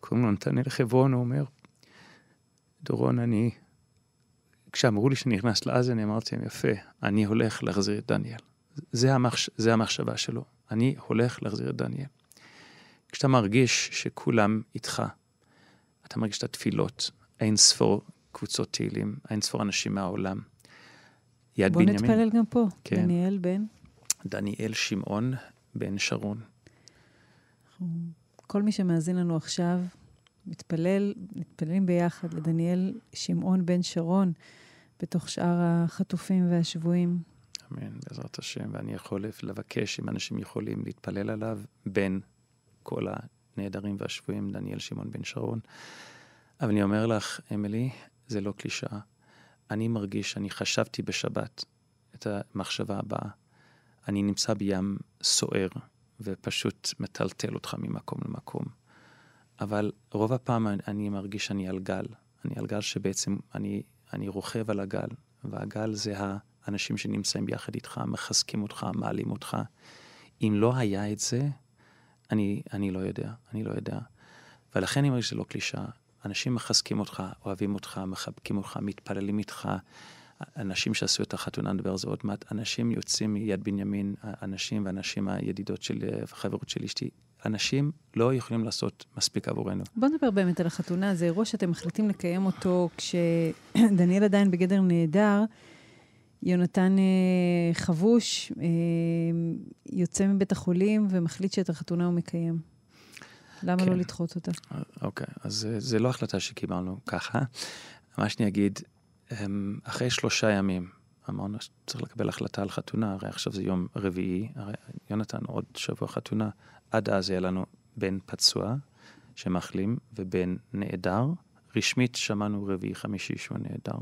קוראים לו נתנאל חברון, הוא אומר, דורון, אני, כשאמרו לי שאני נכנס לעזה, אני אמרתי להם, יפה, אני הולך להחזיר את דניאל. זה, המחש... זה המחשבה שלו, אני הולך להחזיר את דניאל. כשאתה מרגיש שכולם איתך, אתה מרגיש את התפילות, אין ספור קבוצות תהילים, אין ספור אנשים מהעולם. יד בוא בנימין. בוא נתפלל גם פה. כן. דניאל בן? דניאל שמעון בן שרון. כל מי שמאזין לנו עכשיו, מתפלל, מתפללים ביחד לדניאל שמעון בן שרון בתוך שאר החטופים והשבויים. אמן, בעזרת השם. ואני יכול לבקש, אם אנשים יכולים, להתפלל עליו בין כל הנעדרים והשבויים, דניאל שמעון בן שרון. אבל אני אומר לך, אמילי, זה לא קלישאה. אני מרגיש, אני חשבתי בשבת את המחשבה הבאה. אני נמצא בים סוער, ופשוט מטלטל אותך ממקום למקום. אבל רוב הפעם אני מרגיש שאני על גל. אני על גל שבעצם אני, אני רוכב על הגל, והגל זה האנשים שנמצאים ביחד איתך, מחזקים אותך, מעלים אותך. אם לא היה את זה, אני, אני לא יודע, אני לא יודע. ולכן אני מרגיש שזה לא קלישאה. אנשים מחזקים אותך, אוהבים אותך, מחבקים אותך, מתפללים איתך. אנשים שעשו את החתונה, נדבר על זה עוד מעט, אנשים יוצאים מיד בנימין, אנשים ואנשים הידידות שלי, החברות של אשתי, אנשים לא יכולים לעשות מספיק עבורנו. בוא נדבר באמת על החתונה, זה אירוע שאתם מחליטים לקיים אותו כשדניאל עדיין בגדר נהדר. יונתן אה, חבוש אה, יוצא מבית החולים ומחליט שאת החתונה הוא מקיים. למה לא כן. לא לדחות אותה? אוקיי, אז זה לא החלטה שקיבלנו ככה. מה שאני אגיד, אמ, אחרי שלושה ימים, אמרנו שצריך לקבל החלטה על חתונה, הרי עכשיו זה יום רביעי, הרי יונתן עוד שבוע חתונה, עד אז יהיה לנו בן פצוע שמחלים ובן נעדר. רשמית שמענו רביעי חמישי שהוא נעדר.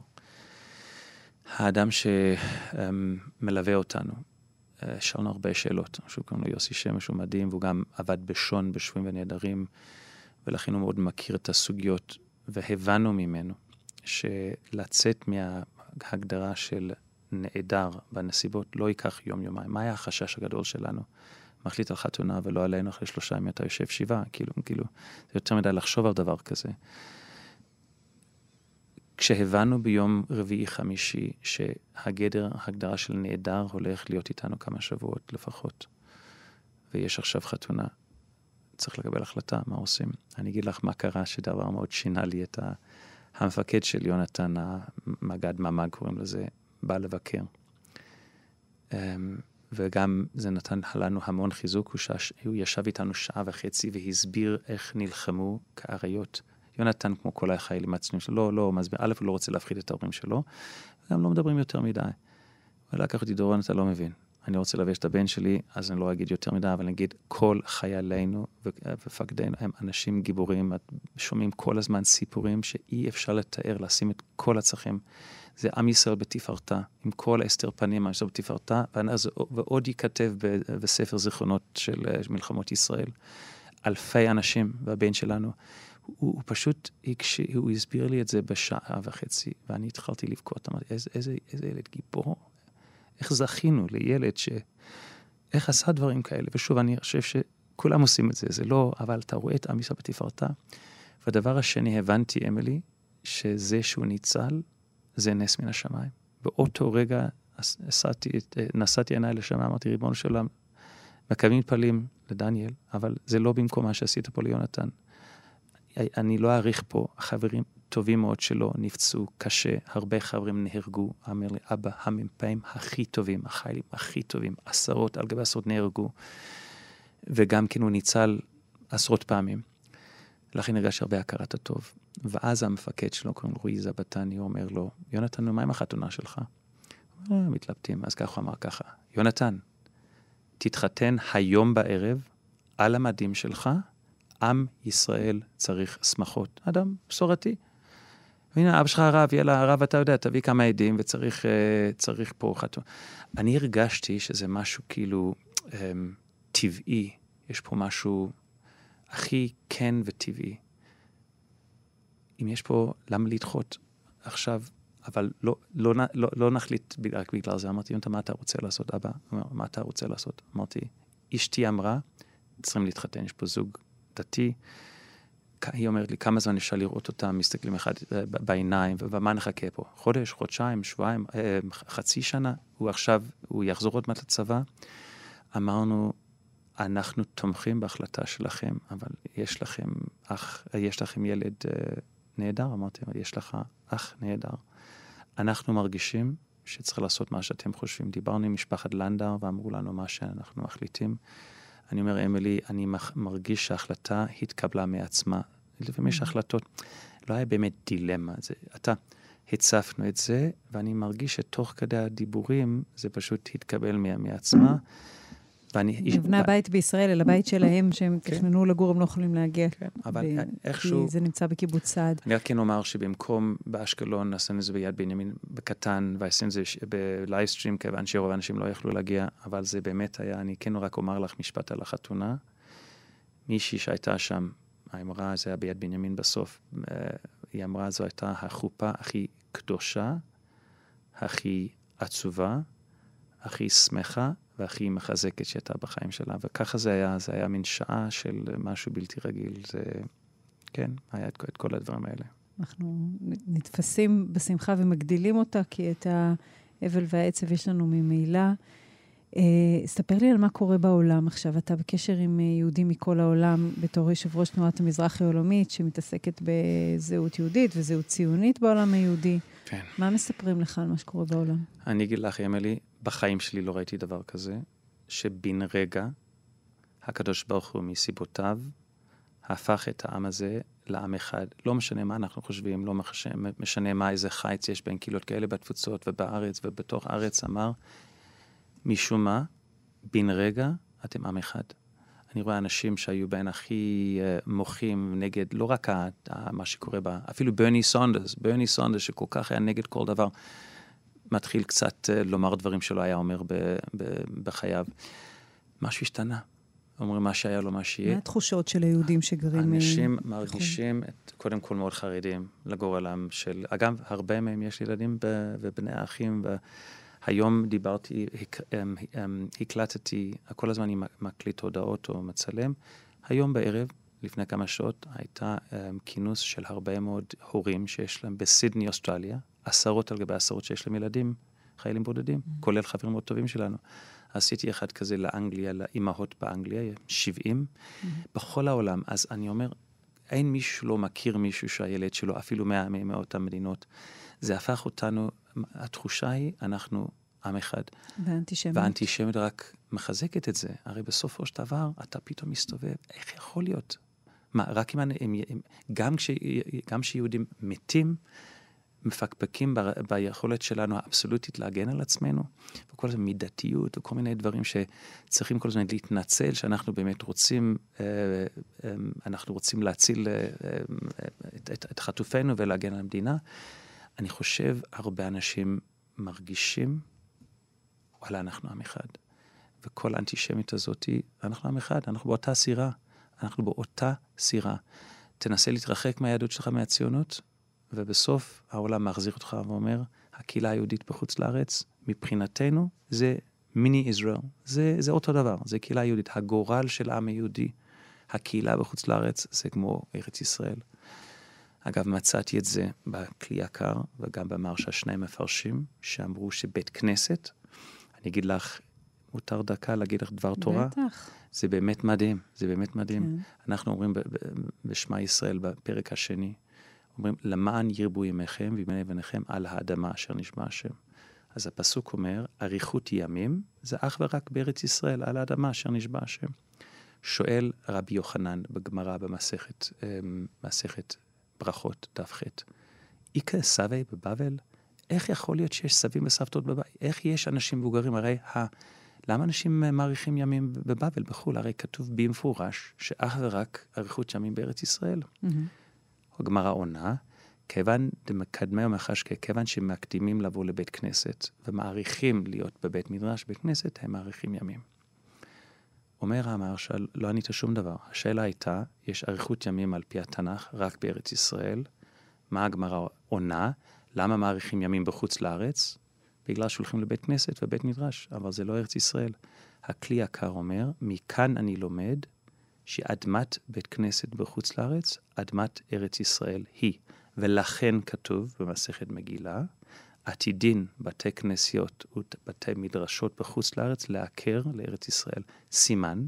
האדם שמלווה אותנו, אה, שאלנו הרבה שאלות. שהוא קוראים לו יוסי שמש, הוא מדהים, והוא גם עבד בשון, בשבויים ונעדרים, ולכן הוא מאוד מכיר את הסוגיות, והבנו ממנו שלצאת מההגדרה של נעדר בנסיבות לא ייקח יום-יומיים. מה היה החשש הגדול שלנו? מחליט על חתונה ולא עלינו אחרי שלושה ימים אתה יושב שבעה, כאילו, כאילו, זה יותר מדי לחשוב על דבר כזה. כשהבנו ביום רביעי-חמישי שהגדר, ההגדרה של נעדר הולך להיות איתנו כמה שבועות לפחות, ויש עכשיו חתונה, צריך לקבל החלטה, מה עושים? אני אגיד לך מה קרה, שדבר מאוד שינה לי את ה... המפקד של יונתן, המג"ד ממ"ג קוראים לזה, בא לבקר. אמ, וגם זה נתן לנו המון חיזוק, הוא, שש, הוא ישב איתנו שעה וחצי והסביר איך נלחמו כאריות יונתן, כמו כל החיילים העצמיים שלו, לא, לא מסביר, א', הוא לא רוצה להפחיד את ההורים שלו, וגם לא מדברים יותר מדי. הוא לקח אותי, דורון, אתה לא מבין. אני רוצה לבש את הבן שלי, אז אני לא אגיד יותר מדי, אבל אני אגיד, כל חיילינו ומפקדינו הם אנשים גיבורים, שומעים כל הזמן סיפורים שאי אפשר לתאר, לשים את כל הצרכים. זה עם ישראל בתפארתה, עם כל הסתר פנים, עם ישראל בתפארתה, ועוד ייכתב בספר זיכרונות של מלחמות ישראל. אלפי אנשים, והבן שלנו. הוא, הוא פשוט, הוא הסביר לי את זה בשעה וחצי, ואני התחלתי לבכות, אמרתי, איזה, איזה, איזה ילד גיבור, איך זכינו לילד ש... איך עשה דברים כאלה? ושוב, אני חושב שכולם עושים את זה, זה לא, אבל אתה רואה את עם ישראל בתפארתה. והדבר השני, הבנתי, אמילי, שזה שהוא ניצל, זה נס מן השמיים. באותו רגע נסעתי, נסעתי עיניי לשם, אמרתי, ריבונו של עולם, מקיימים מתפללים לדניאל, אבל זה לא במקום מה שעשית פה ליונתן. אני לא אאריך פה, חברים טובים מאוד שלו נפצעו קשה, הרבה חברים נהרגו. אמר לי, אבא, המ"פים הכי טובים, החיילים הכי טובים, עשרות על גבי עשרות נהרגו. וגם כן הוא ניצל עשרות פעמים. לכן הרגש הרבה הכרת הטוב. ואז המפקד שלו, קוראים לו רועי זבתני, הוא אומר לו, יונתן, מה עם החתונה שלך? אה, מתלבטים. אז ככה הוא אמר ככה, יונתן, תתחתן היום בערב על המדים שלך, עם ישראל צריך שמחות. אדם בשורתי. והנה, אבא שלך הרב, יאללה, הרב, אתה יודע, תביא כמה עדים וצריך uh, פה חתום. אני הרגשתי שזה משהו כאילו um, טבעי, יש פה משהו הכי כן וטבעי. אם יש פה, למה לדחות עכשיו? אבל לא, לא, לא, לא נחליט רק בגלל זה. אמרתי, יונתן, מה אתה רוצה לעשות, אבא? מה אתה רוצה לעשות? אמרתי, אשתי אמרה, צריכים להתחתן, יש פה זוג דתי. היא אומרת לי, כמה זמן אפשר לראות אותם, מסתכלים אחד אה, בעיניים, ומה נחכה פה? חודש, חודשיים, שבועיים, אה, חצי שנה? הוא עכשיו, הוא יחזור עוד מעט לצבא. אמרנו, אנחנו תומכים בהחלטה שלכם, אבל יש לכם אח, יש לכם ילד אה, נהדר? אמרתי, יש לך אח נהדר. אנחנו מרגישים שצריך לעשות מה שאתם חושבים. דיברנו עם משפחת לנדאר ואמרו לנו מה שאנחנו מחליטים. אני אומר, אמילי, אני מרגיש שההחלטה התקבלה מעצמה. לפעמים יש החלטות. לא היה באמת דילמה. זה, אתה, הצפנו את זה, ואני מרגיש שתוך כדי הדיבורים זה פשוט התקבל מעצמה. ואני... נבנה בית בישראל, אל הבית שלהם, שהם כן. תכננו לגור, הם לא יכולים להגיע. כן, אבל ב... איכשהו... כי זה נמצא בקיבוץ סעד. אני רק כן אומר שבמקום באשקלון, עשינו את זה ביד בנימין בקטן, ועשינו את זה בלייבסטרים, כיוון שרוב האנשים לא יכלו להגיע, אבל זה באמת היה, אני כן רק אומר לך משפט על החתונה. מישהי שהייתה שם, האמרה, זה היה ביד בנימין בסוף, אה, היא אמרה, זו הייתה החופה הכי קדושה, הכי עצובה, הכי שמחה והכי מחזקת שהייתה בחיים שלה. וככה זה היה, זה היה מין שעה של משהו בלתי רגיל. זה, כן, היה את, את כל הדברים האלה. אנחנו נתפסים בשמחה ומגדילים אותה, כי את האבל והעצב יש לנו ממילא. Uh, ספר לי על מה קורה בעולם עכשיו. אתה בקשר עם יהודים מכל העולם בתור יושב ראש תנועת המזרחי העולמית, שמתעסקת בזהות יהודית וזהות ציונית בעולם היהודי. כן. מה מספרים לך על מה שקורה בעולם? אני אגיד לך, אמילי, בחיים שלי לא ראיתי דבר כזה, שבן רגע הקדוש ברוך הוא מסיבותיו הפך את העם הזה לעם אחד. לא משנה מה אנחנו חושבים, לא משנה מה איזה חיץ יש בין קהילות כאלה בתפוצות ובארץ ובתוך הארץ, אמר, משום מה, בן רגע אתם עם אחד. אני רואה אנשים שהיו בין הכי uh, מוחים נגד, לא רק מה שקורה בה, אפילו ברני סונדרס, ברני סונדרס שכל כך היה נגד כל דבר, מתחיל קצת uh, לומר דברים שלא היה אומר ב, ב, בחייו. משהו השתנה. אומרים מה שהיה לו, מה שיהיה. מה התחושות של היהודים שגרים... אה, אנשים מרגישים, את, קודם כל מאוד חרדים לגורלם של... אגב, הרבה מהם יש ילדים ובני האחים. ו... היום דיברתי, הק, אמ, אמ, הקלטתי, כל הזמן אני מקליט הודעות או מצלם. היום בערב, לפני כמה שעות, הייתה אמ, כינוס של הרבה מאוד הורים שיש להם בסידני, אוסטרליה, עשרות על גבי עשרות שיש להם ילדים, חיילים בודדים, mm-hmm. כולל חברים מאוד טובים שלנו. עשיתי אחד כזה לאנגליה, לאימהות באנגליה, 70, mm-hmm. בכל העולם. אז אני אומר, אין מישהו שלא מכיר מישהו שהילד שלו, אפילו מאותן מדינות. זה הפך אותנו, התחושה היא, אנחנו עם אחד. ואנטישמיות. ואנטישמיות רק מחזקת את זה. הרי בסופו של דבר, אתה פתאום מסתובב, איך יכול להיות? מה, רק אם, הם, הם, גם, כש, גם כשיהודים מתים, מפקפקים ב, ביכולת שלנו האבסולוטית להגן על עצמנו, וכל הזמן מידתיות וכל מיני דברים שצריכים כל הזמן להתנצל, שאנחנו באמת רוצים, אה, אה, אנחנו רוצים להציל אה, את, את, את חטופינו ולהגן על המדינה. אני חושב, הרבה אנשים מרגישים, וואלה, אנחנו עם אחד. וכל האנטישמיות הזאת, אנחנו עם אחד, אנחנו באותה סירה. אנחנו באותה סירה. תנסה להתרחק מהיהדות שלך, מהציונות, ובסוף העולם מחזיר אותך ואומר, הקהילה היהודית בחוץ לארץ, מבחינתנו זה מיני ישראל. זה, זה אותו דבר, זה קהילה יהודית. הגורל של העם היהודי, הקהילה בחוץ לארץ, זה כמו ארץ ישראל. אגב, מצאתי את זה בכלי יקר וגם במרשה שני מפרשים, שאמרו שבית כנסת, אני אגיד לך, מותר דקה להגיד לך דבר תורה? בטח. זה באמת מדהים, זה באמת מדהים. כן. אנחנו אומרים בשמע ישראל בפרק השני, אומרים, למען ירבו ימיכם וימי בניכם על האדמה אשר נשמע השם. אז הפסוק אומר, אריכות ימים זה אך ורק בארץ ישראל, על האדמה אשר נשבע השם. שואל רבי יוחנן בגמרא במסכת אמ, מסכת ברכות, דף ח', איכא סבי בבבל? איך יכול להיות שיש סבים וסבתות בבית? איך יש אנשים מבוגרים? הרי ה... למה אנשים מאריכים ימים בבבל, בחו"ל? הרי כתוב במפורש שאך ורק אריכות ימים בארץ ישראל. Mm-hmm. הגמרא עונה, כיוון דמקדמי ומחשקי, כיוון שמקדימים לבוא לבית כנסת ומעריכים להיות בבית מדרש, בית כנסת, הם מעריכים ימים. אומר המהרש"ל, לא ענית שום דבר. השאלה הייתה, יש אריכות ימים על פי התנ"ך רק בארץ ישראל. מה הגמרא עונה? למה מעריכים ימים בחוץ לארץ? בגלל שהולכים לבית כנסת ובית מדרש, אבל זה לא ארץ ישראל. הכלי יקר אומר, מכאן אני לומד שאדמת בית כנסת בחוץ לארץ, אדמת ארץ ישראל היא. ולכן כתוב במסכת מגילה, עתידין בתי כנסיות ובתי מדרשות בחוץ לארץ לעקר לארץ ישראל. סימן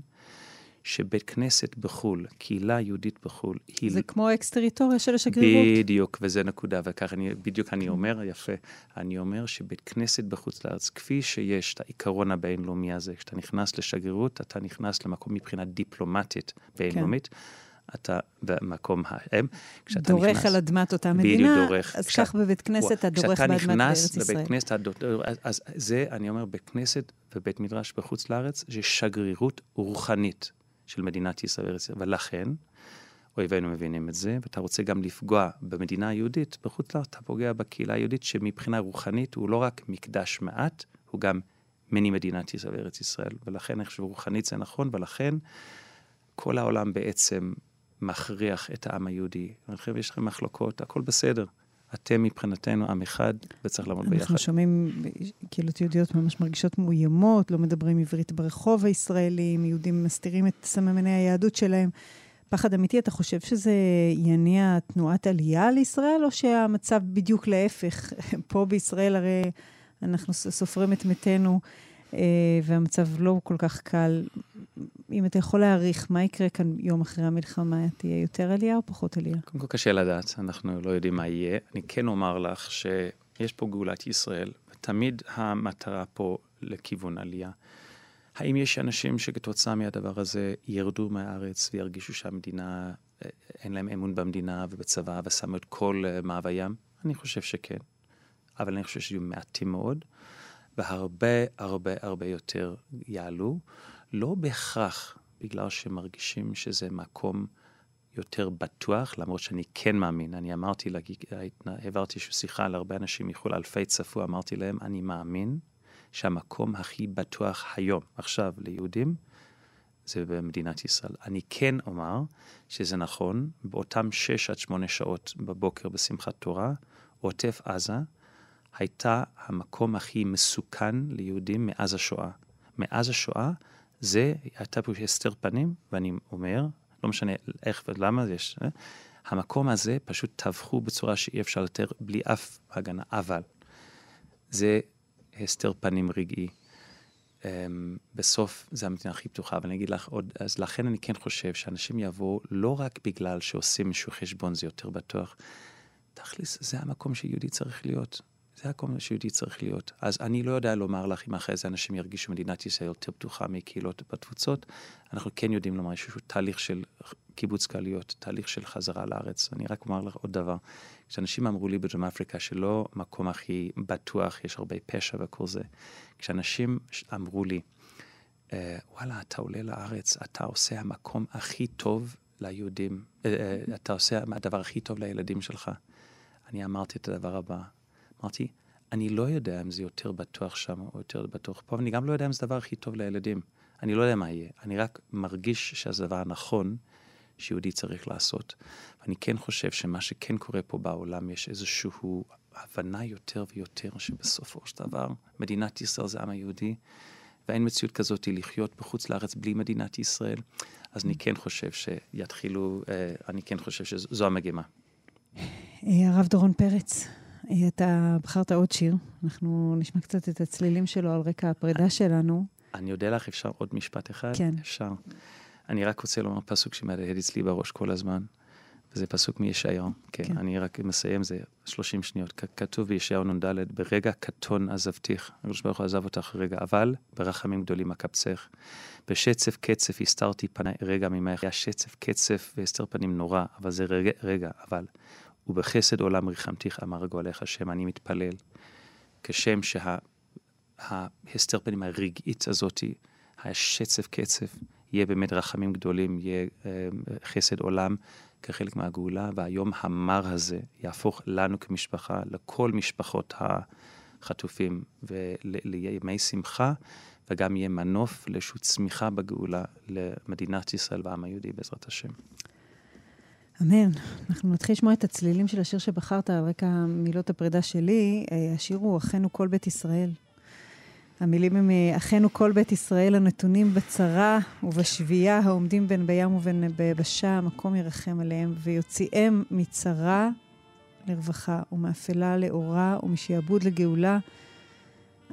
שבית כנסת בחו"ל, קהילה יהודית בחו"ל, היא... זה כמו אקס-טריטוריה של השגרירות. בדיוק, וזה נקודה, וכך אני, בדיוק אני אומר, יפה, אני אומר שבית כנסת בחוץ לארץ, כפי שיש את העיקרון הבינלאומי הזה, כשאתה נכנס לשגרירות, אתה נכנס למקום מבחינה דיפלומטית בינלאומית. כן. אתה במקום האם. דורך נכנס, על אדמת אותה מדינה, דורך. אז כך בבית כנסת אתה דורך באדמת בארץ ישראל. כשאתה נכנס לבית כנסת, אז, אז זה, אני אומר, בית כנסת ובית מדרש בחוץ לארץ, זה שגרירות רוחנית של מדינת ישראל ולכן, אויבינו מבינים את זה, ואתה רוצה גם לפגוע במדינה היהודית, בחוץ לארץ אתה פוגע בקהילה היהודית, שמבחינה רוחנית הוא לא רק מקדש מעט, הוא גם מני מדינת ישראל וארץ ישראל. ולכן אני חושב רוחנית זה נכון, ולכן כל העולם בעצם מכריח את העם היהודי. אני חושב, יש לכם מחלוקות, הכל בסדר. אתם מבחינתנו עם אחד, וצריך לעמוד אנחנו ביחד. אנחנו שומעים קהילות יהודיות ממש מרגישות מאוימות, לא מדברים עברית ברחוב הישראלי, יהודים מסתירים את סממני היהדות שלהם. פחד אמיתי, אתה חושב שזה יניע תנועת עלייה לישראל, או שהמצב בדיוק להפך? פה בישראל הרי אנחנו סופרים את מתינו, אה, והמצב לא כל כך קל. אם אתה יכול להעריך, מה יקרה כאן יום אחרי המלחמה? תהיה יותר עלייה או פחות עלייה? קודם כל קשה לדעת, אנחנו לא יודעים מה יהיה. אני כן אומר לך שיש פה גאולת ישראל, ותמיד המטרה פה לכיוון עלייה. האם יש אנשים שכתוצאה מהדבר הזה ירדו מהארץ וירגישו שהמדינה, אין להם אמון במדינה ובצבא ושמו את כל מאוויים? אני חושב שכן. אבל אני חושב שיהיו מעטים מאוד, והרבה הרבה הרבה יותר יעלו. לא בהכרח בגלל שמרגישים שזה מקום יותר בטוח, למרות שאני כן מאמין. אני אמרתי, העברתי איזושהי שיחה להרבה אנשים מחו"ל, אלפי צפו, אמרתי להם, אני מאמין שהמקום הכי בטוח היום, עכשיו, ליהודים, זה במדינת ישראל. אני כן אומר שזה נכון, באותם שש עד שמונה שעות בבוקר בשמחת תורה, עוטף עזה הייתה המקום הכי מסוכן ליהודים מאז השואה. מאז השואה זה, הייתה פה הסתר פנים, ואני אומר, לא משנה איך ולמה יש, אה? המקום הזה פשוט טבחו בצורה שאי אפשר יותר בלי אף הגנה, אבל זה הסתר פנים רגעי. Um, בסוף זה המדינה הכי פתוחה, אבל אני אגיד לך עוד, אז לכן אני כן חושב שאנשים יבואו לא רק בגלל שעושים איזשהו חשבון זה יותר בטוח, תכלס זה המקום שיהודי צריך להיות. זה המקום שיהודי צריך להיות. אז אני לא יודע לומר לך אם אחרי זה אנשים ירגישו מדינת ישראל יותר פתוחה מקהילות בתפוצות. אנחנו כן יודעים לומר איזשהו תהליך של קיבוץ קהליות, תהליך של חזרה לארץ. אני רק אומר לך עוד דבר. כשאנשים אמרו לי בדרום אפריקה שלא מקום הכי בטוח, יש הרבה פשע וכל זה, כשאנשים אמרו לי, אה, וואלה, אתה עולה לארץ, אתה עושה המקום הכי טוב ליהודים, אה, אה, אתה עושה הדבר הכי טוב לילדים שלך. אני אמרתי את הדבר הבא, אמרתי, אני לא יודע אם זה יותר בטוח שם או יותר בטוח פה, ואני גם לא יודע אם זה הדבר הכי טוב לילדים. אני לא יודע מה יהיה, אני רק מרגיש שזה הדבר הנכון שיהודי צריך לעשות. ואני כן חושב שמה שכן קורה פה בעולם, יש איזושהי הבנה יותר ויותר שבסופו של דבר מדינת ישראל זה העם היהודי, ואין מציאות כזאת לחיות בחוץ לארץ בלי מדינת ישראל. אז אני כן חושב שיתחילו, אה, אני כן חושב שזו המגמה. אה, הרב דורון פרץ, אתה בחרת עוד שיר, אנחנו נשמע קצת את הצלילים שלו על רקע הפרידה שלנו. אני אודה לך, אפשר עוד משפט אחד? כן. אפשר. אני רק רוצה לומר פסוק שמהדהד אצלי בראש כל הזמן, וזה פסוק מישעיהו. כן, כן. אני רק מסיים, זה 30 שניות. כתוב בישעיהו נ"ד, ברגע קטון עזבתיך, הקדוש ברוך הוא עזב אותך רגע, אבל ברחמים גדולים אקבצך. בשצף קצף הסתרתי פניי רגע ממך. היה שצף קצף והסתר פנים נורא, אבל זה רגע, רגע, אבל. ובחסד עולם ריחמתיך אמר גואלך השם, אני מתפלל, כשם שההסתר שה, פנים הרגעית הזאתי, השצף קצף, יהיה באמת רחמים גדולים, יהיה אה, חסד עולם כחלק מהגאולה, והיום המר הזה יהפוך לנו כמשפחה, לכל משפחות החטופים, ולימי שמחה, וגם יהיה מנוף לאיזושהי צמיחה בגאולה למדינת ישראל והעם היהודי בעזרת השם. אמן. אנחנו נתחיל לשמוע את הצלילים של השיר שבחרת על רקע מילות הפרידה שלי. אה, השיר הוא אחינו כל בית ישראל. המילים הם אה, אחינו כל בית ישראל הנתונים בצרה ובשבייה העומדים בין בים ובין ביבשה, המקום ירחם עליהם ויוציאם מצרה לרווחה ומאפלה לאורה ומשעבוד לגאולה.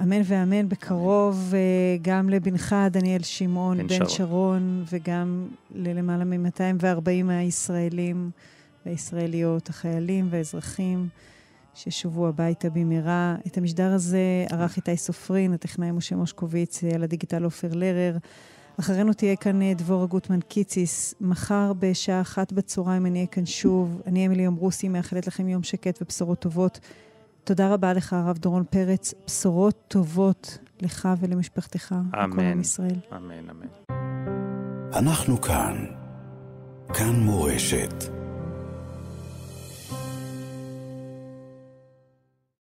אמן ואמן בקרוב אה, גם לבנך דניאל שמעון, בן, בן שרון. שרון, וגם ללמעלה מ-240 מהישראלים והישראליות, החיילים והאזרחים ששובו הביתה במהרה. את המשדר הזה ערך איתי סופרין, הטכנאי משה מושקוביץ, על הדיגיטל עופר לרר. אחרינו תהיה כאן אה, דבורה גוטמן קיציס. מחר בשעה אחת בצהריים אני אהיה כאן שוב. אני אמילי אמרוסי, מאחלת לכם יום שקט ובשורות טובות. תודה רבה לך, הרב דורון פרץ. בשורות טובות לך ולמשפחתך. אמן. עם ישראל. אמן, אמן. אנחנו כאן. כאן מורשת.